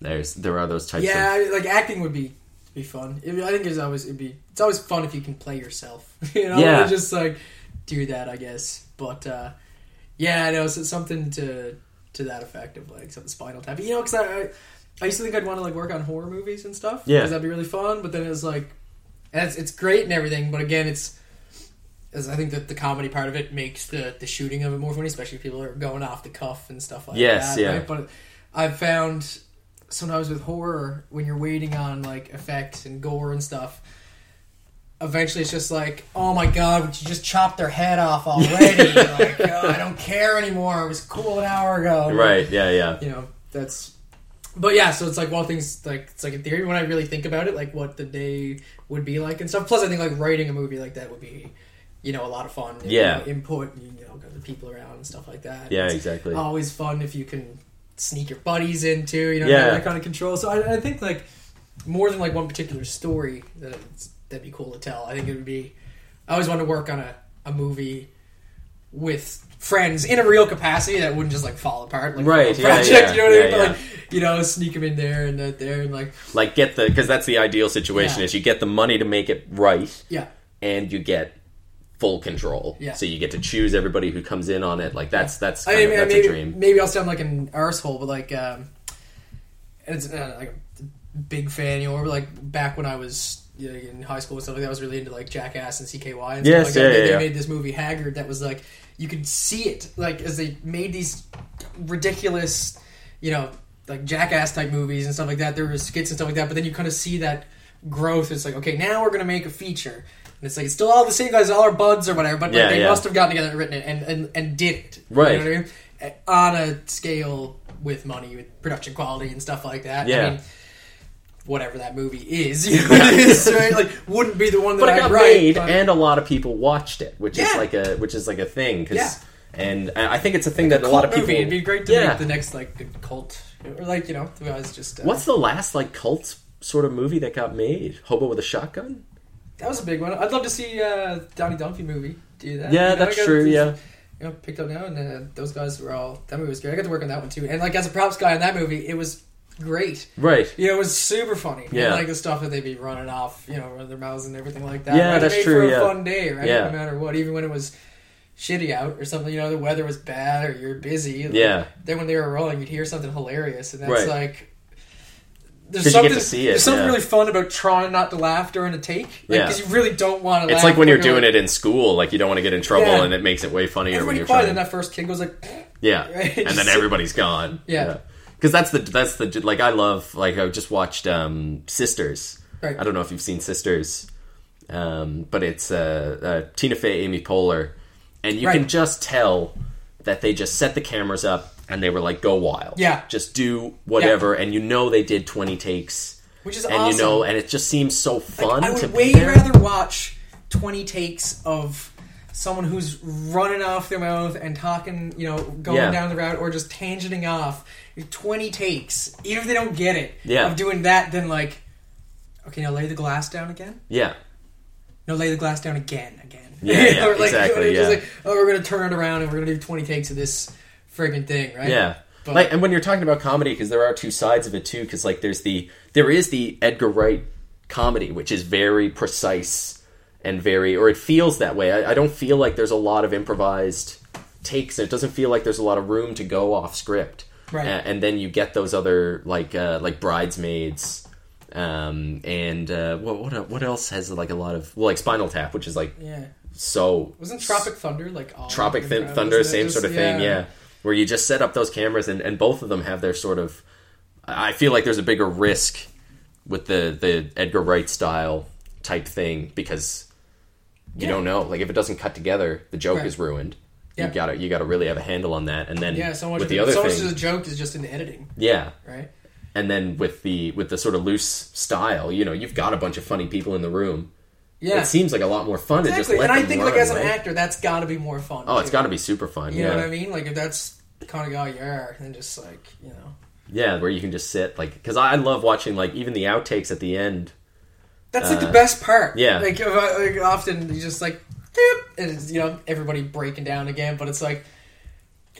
there's there are those types. yeah, of... Like acting would be be fun. I, mean, I think it's always it'd be it's always fun if you can play yourself. you know, Yeah. just like do that, I guess. But uh, yeah, I know so something to to that effect of like some Spinal Tap. You know, because I, I I used to think I'd want to like work on horror movies and stuff. Yeah. because that'd be really fun. But then it was like and it's it's great and everything. But again, it's as I think that the comedy part of it makes the the shooting of it more funny, especially if people are going off the cuff and stuff like Yes, that. yeah. Right? But I've found sometimes with horror when you're waiting on like effects and gore and stuff. Eventually, it's just like, oh my god, would you just chop their head off already? like, oh, I don't care anymore. It was cool an hour ago. Right? Yeah, yeah. You know, that's. But yeah, so it's like one things like it's like in theory when I really think about it, like what the day would be like and stuff. Plus, I think like writing a movie like that would be, you know, a lot of fun. and, Yeah. you know, input, and, you know, got the people around and stuff like that. Yeah, It's exactly. Always fun if you can sneak your buddies into, you know, Yeah. that kind of control. So I, I think like more than like one particular story that it's, that'd be cool to tell. I think it would be. I always wanted to work on a, a movie with friends in a real capacity that wouldn't just like fall apart like Right, yeah, project. yeah, you know what I yeah, mean? But like you know, sneak them in there and that there and like Like get the because that's the ideal situation is you get the money to make it right, yeah, and you get full control. Yeah. So you get to choose everybody who comes in on it. Like that's that's I kind of, mean, that's maybe, a dream. maybe I'll sound like an arsehole, but like, um, it's uh, like a big fan, you know, like back when I was you know, in high school and stuff like that, I was really into like Jackass and CKY and stuff Yes, like yeah, that. They, yeah, they made this movie Haggard that was like you could see it like as they made these ridiculous, you know, like Jackass type movies and stuff like that. There were skits and stuff like that, but then you kind of see that growth. It's like okay, now we're gonna make a feature. And it's like it's still all the same guys, all our buds or whatever, but like, Yeah, they yeah. must have gotten together and written it and, and, and did it. Right. You know what I mean? Uh, On a scale with money, with production quality and stuff like that. Yeah. I mean, whatever that movie is, you know what it is, right? Like, wouldn't be the one that but it I got write. made, but- and a lot of people watched it, which is Yeah. like a which is like a thing. 'cause- Yeah. And I think it's a thing that a lot of people. movie. It'd be great to yeah. make the next like good cult, or like you know, the guys just. Uh, What's the last like cult sort of movie that got made? Hobo with a shotgun. That was a big one. I'd love to see uh, Donnie Dunphy movie do that. Yeah, You know, that's got- true. Yeah. you know, picked up now, and uh, those guys were all. That movie was great. I got to work on that one too. And like as a props guy in that movie, it was great. Right. You know, it was super funny. Yeah. Like the stuff that they'd be running off, you know, their mouths and everything like that. Yeah, Right? It that's made true, For a yeah. fun day, right? Yeah. No matter what, even when it was shitty out or something, you know, the weather was bad or you're busy. like, Yeah. Then when they were rolling, you'd hear something hilarious, and that's Right. like. There's 'Cause you get something, to see it, there's something yeah. really fun about trying not to laugh during a take. Yeah. Because you really don't want to It's like when you're doing like, it in school, like you don't want to get in trouble, Yeah. and it makes it way funnier when you're quiet, trying. and that first kid goes like, Yeah, Right? and then everybody's gone. Yeah. because that's the that's the like I love like I just watched um, Sisters. Right. I don't know if you've seen Sisters, um, but it's uh, uh, Tina Fey, Amy Poehler, and you can just tell that they just set the cameras up and they were like, "Go wild, Yeah. just do whatever," and you know they did twenty takes, which is and awesome. you know, and it just seems so fun I to would be way rather watch 20 takes of someone who's running off their mouth and talking, you know, going Yeah. down the route or just tangenting off. 20 takes, even if they don't get it, Yeah. of doing that, then like, okay, now lay the glass down again. yeah, No, lay the glass down again, again. Yeah, yeah, Or, like, exactly, yeah. like, oh, we're gonna turn it around and we're gonna do 20 takes of this friggin' thing, right? Yeah. But- like and when you're talking about comedy because there are two sides of it too because like there's the there is the Edgar Wright comedy which is very precise and very or it feels that way I, I don't feel like there's a lot of improvised takes it doesn't feel like there's a lot of room to go off script Right. And then you get those other like uh, like bridesmaids um and uh what what what else has like a lot of well like Spinal Tap which is like Yeah. So Wasn't Tropic Thunder like all Tropic Th- Thunder, same Just- sort of thing, yeah. Where you just set up those cameras, and, and both of them have their sort of. I feel like there's a bigger risk with the the Edgar Wright style type thing because you Yeah. don't know. Like if it doesn't cut together, the joke Right. is ruined. Yeah. You gotta you gotta really have a handle on that, and then Yeah, so much with the it, other so much thing, of the joke is just in the editing, yeah, right? and then with the with the sort of loose style, you know, you've got a bunch of funny people in the room. Yeah. It seems like a lot more fun to Exactly, just let and I think run, like as an right? actor, that's got to be more fun. Oh, it's got to be super fun. You yeah. know what I mean? Like if that's kind of guy you are, then just like you know, Yeah, where you can just sit like because I love watching like even the outtakes at the end. that's like Uh, the best part. yeah. like, like often you just like, and it's, you know everybody breaking down again, but it's like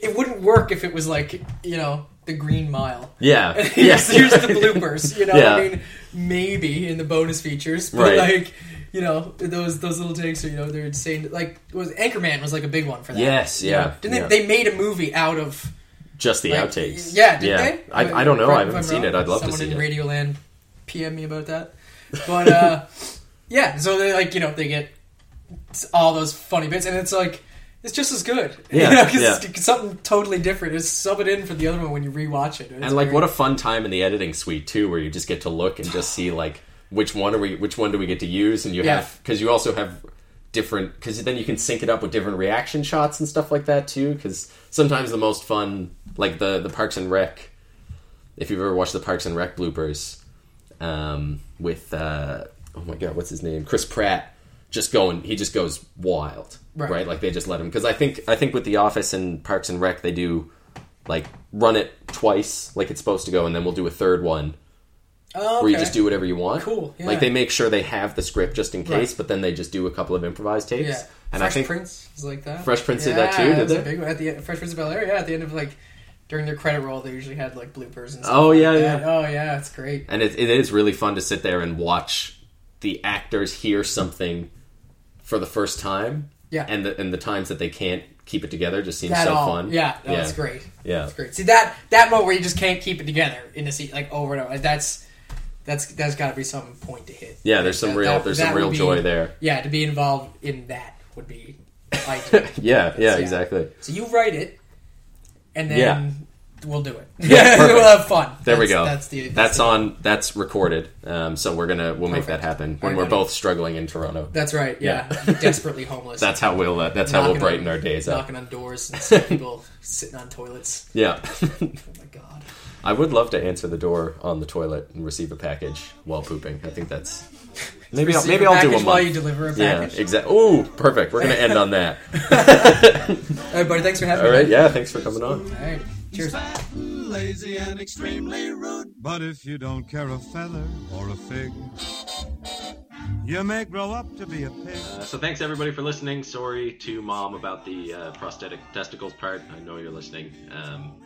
it wouldn't work if it was like you know the Green Mile. Yeah, And yeah. here's, here's the bloopers. You know, Yeah. I mean, maybe in the bonus features, but Right. like. You know those those little takes, are, you know they're insane. Like was Anchorman was like a big one for that. Yes, You yeah, know? Didn't yeah. They, they made a movie out of just the Like, outtakes. Yeah, did yeah. they? I, I don't know. I haven't seen wrong. it. I'd love to see in it. Radioland PM me about that. But uh, Yeah, so they like you know they get all those funny bits, and it's like it's just as good. Yeah, you know, 'cause yeah. it's something totally different. It's sub it in for the other one when you rewatch it, and like what a fun time in the editing suite too where you just get to look and just see like which one are we which one do we get to use and you Yeah. have because you also have different because then you can sync it up with different reaction shots and stuff like that too because sometimes the most fun like the the parks and rec if you've ever watched the parks and rec bloopers um with uh oh my god what's his name chris pratt just going he just goes wild Right. right, like they just let him because i think i think with the office and parks and rec they do like run it twice like it's supposed to go and then we'll do a third one oh, where you just do whatever you want Cool, yeah. like they make sure they have the script just in case Right. but then they just do a couple of improvised takes Yeah, and Fresh i think Prince is like that. Fresh Prince did yeah, that too, did that's they? big. At the end, Fresh Prince of Bel Air, yeah. At the end of like during their credit roll, they usually had like bloopers and stuff. Oh, like yeah, that. yeah. Oh yeah, it's great. and it, it is really fun to sit there and watch the actors hear something for the first time Yeah. and the, and the times that they can't keep it together just seems That so all, fun Yeah, no, yeah that's great. yeah That's great. See that that moment where you just can't keep it together in the seat like over and over. That's that's that's got to be some point to hit. yeah there's some That- real that- there's that some real be- joy there Yeah, to be involved in that would be like yeah yeah Yeah. exactly so you write it, and then Yeah. we'll do it. Yeah, we'll have fun. there we go That's the that's the- on that's recorded um, so we're gonna we'll make that happen when we're both struggling in toronto That's right. Yeah, Yeah. desperately homeless. that's how we'll uh, that's how we'll brighten on- our days up knocking on doors and people sitting on toilets. yeah. I would love to answer the door on the toilet and receive a package while pooping. I think that's maybe I'll, maybe a I'll do a package while month. you deliver a package. yeah, exactly. Ooh, perfect. We're gonna end on that. All right, buddy. Thanks for having All me. right. Yeah. Thanks for coming on. All right. Cheers. Fat lazy and extremely rude. But if you don't care a feather or a fig, you may grow up to be a pig. Uh, so thanks everybody for listening. Sorry to mom about the uh, prosthetic testicles part. I know you're listening. Um,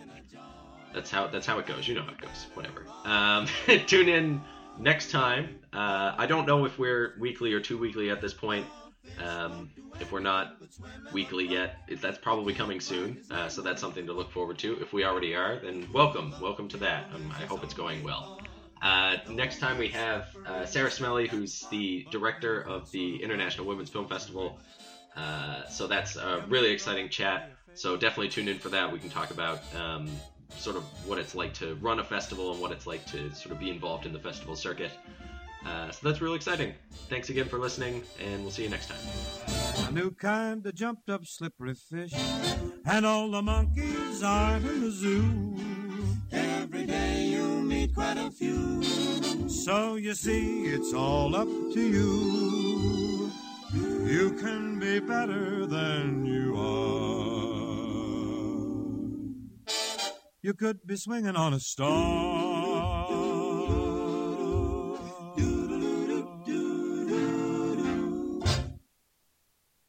that's how that's how it goes. You know how it goes. Whatever. Um, tune in next time. Uh, I don't know if we're weekly or two weekly at this point. Um, if we're not weekly yet, that's probably coming soon. Uh, so that's something to look forward to. If we already are, then welcome, welcome to that. Um, I hope it's going well. Uh, next time we have uh, Sarah Smelly, who's the director of the International Women's Film Festival. Uh, so that's a really exciting chat. So definitely tune in for that. We can talk about um, sort of what it's like to run a festival and what it's like to sort of be involved in the festival circuit. Uh, so that's really exciting. Thanks again for listening, and we'll see you next time. A new kind of jumped up slippery fish, and all the monkeys are in the zoo. Every day you meet quite a few. So you see, it's all up to you. You can be better than you are. You could be swinging on a star.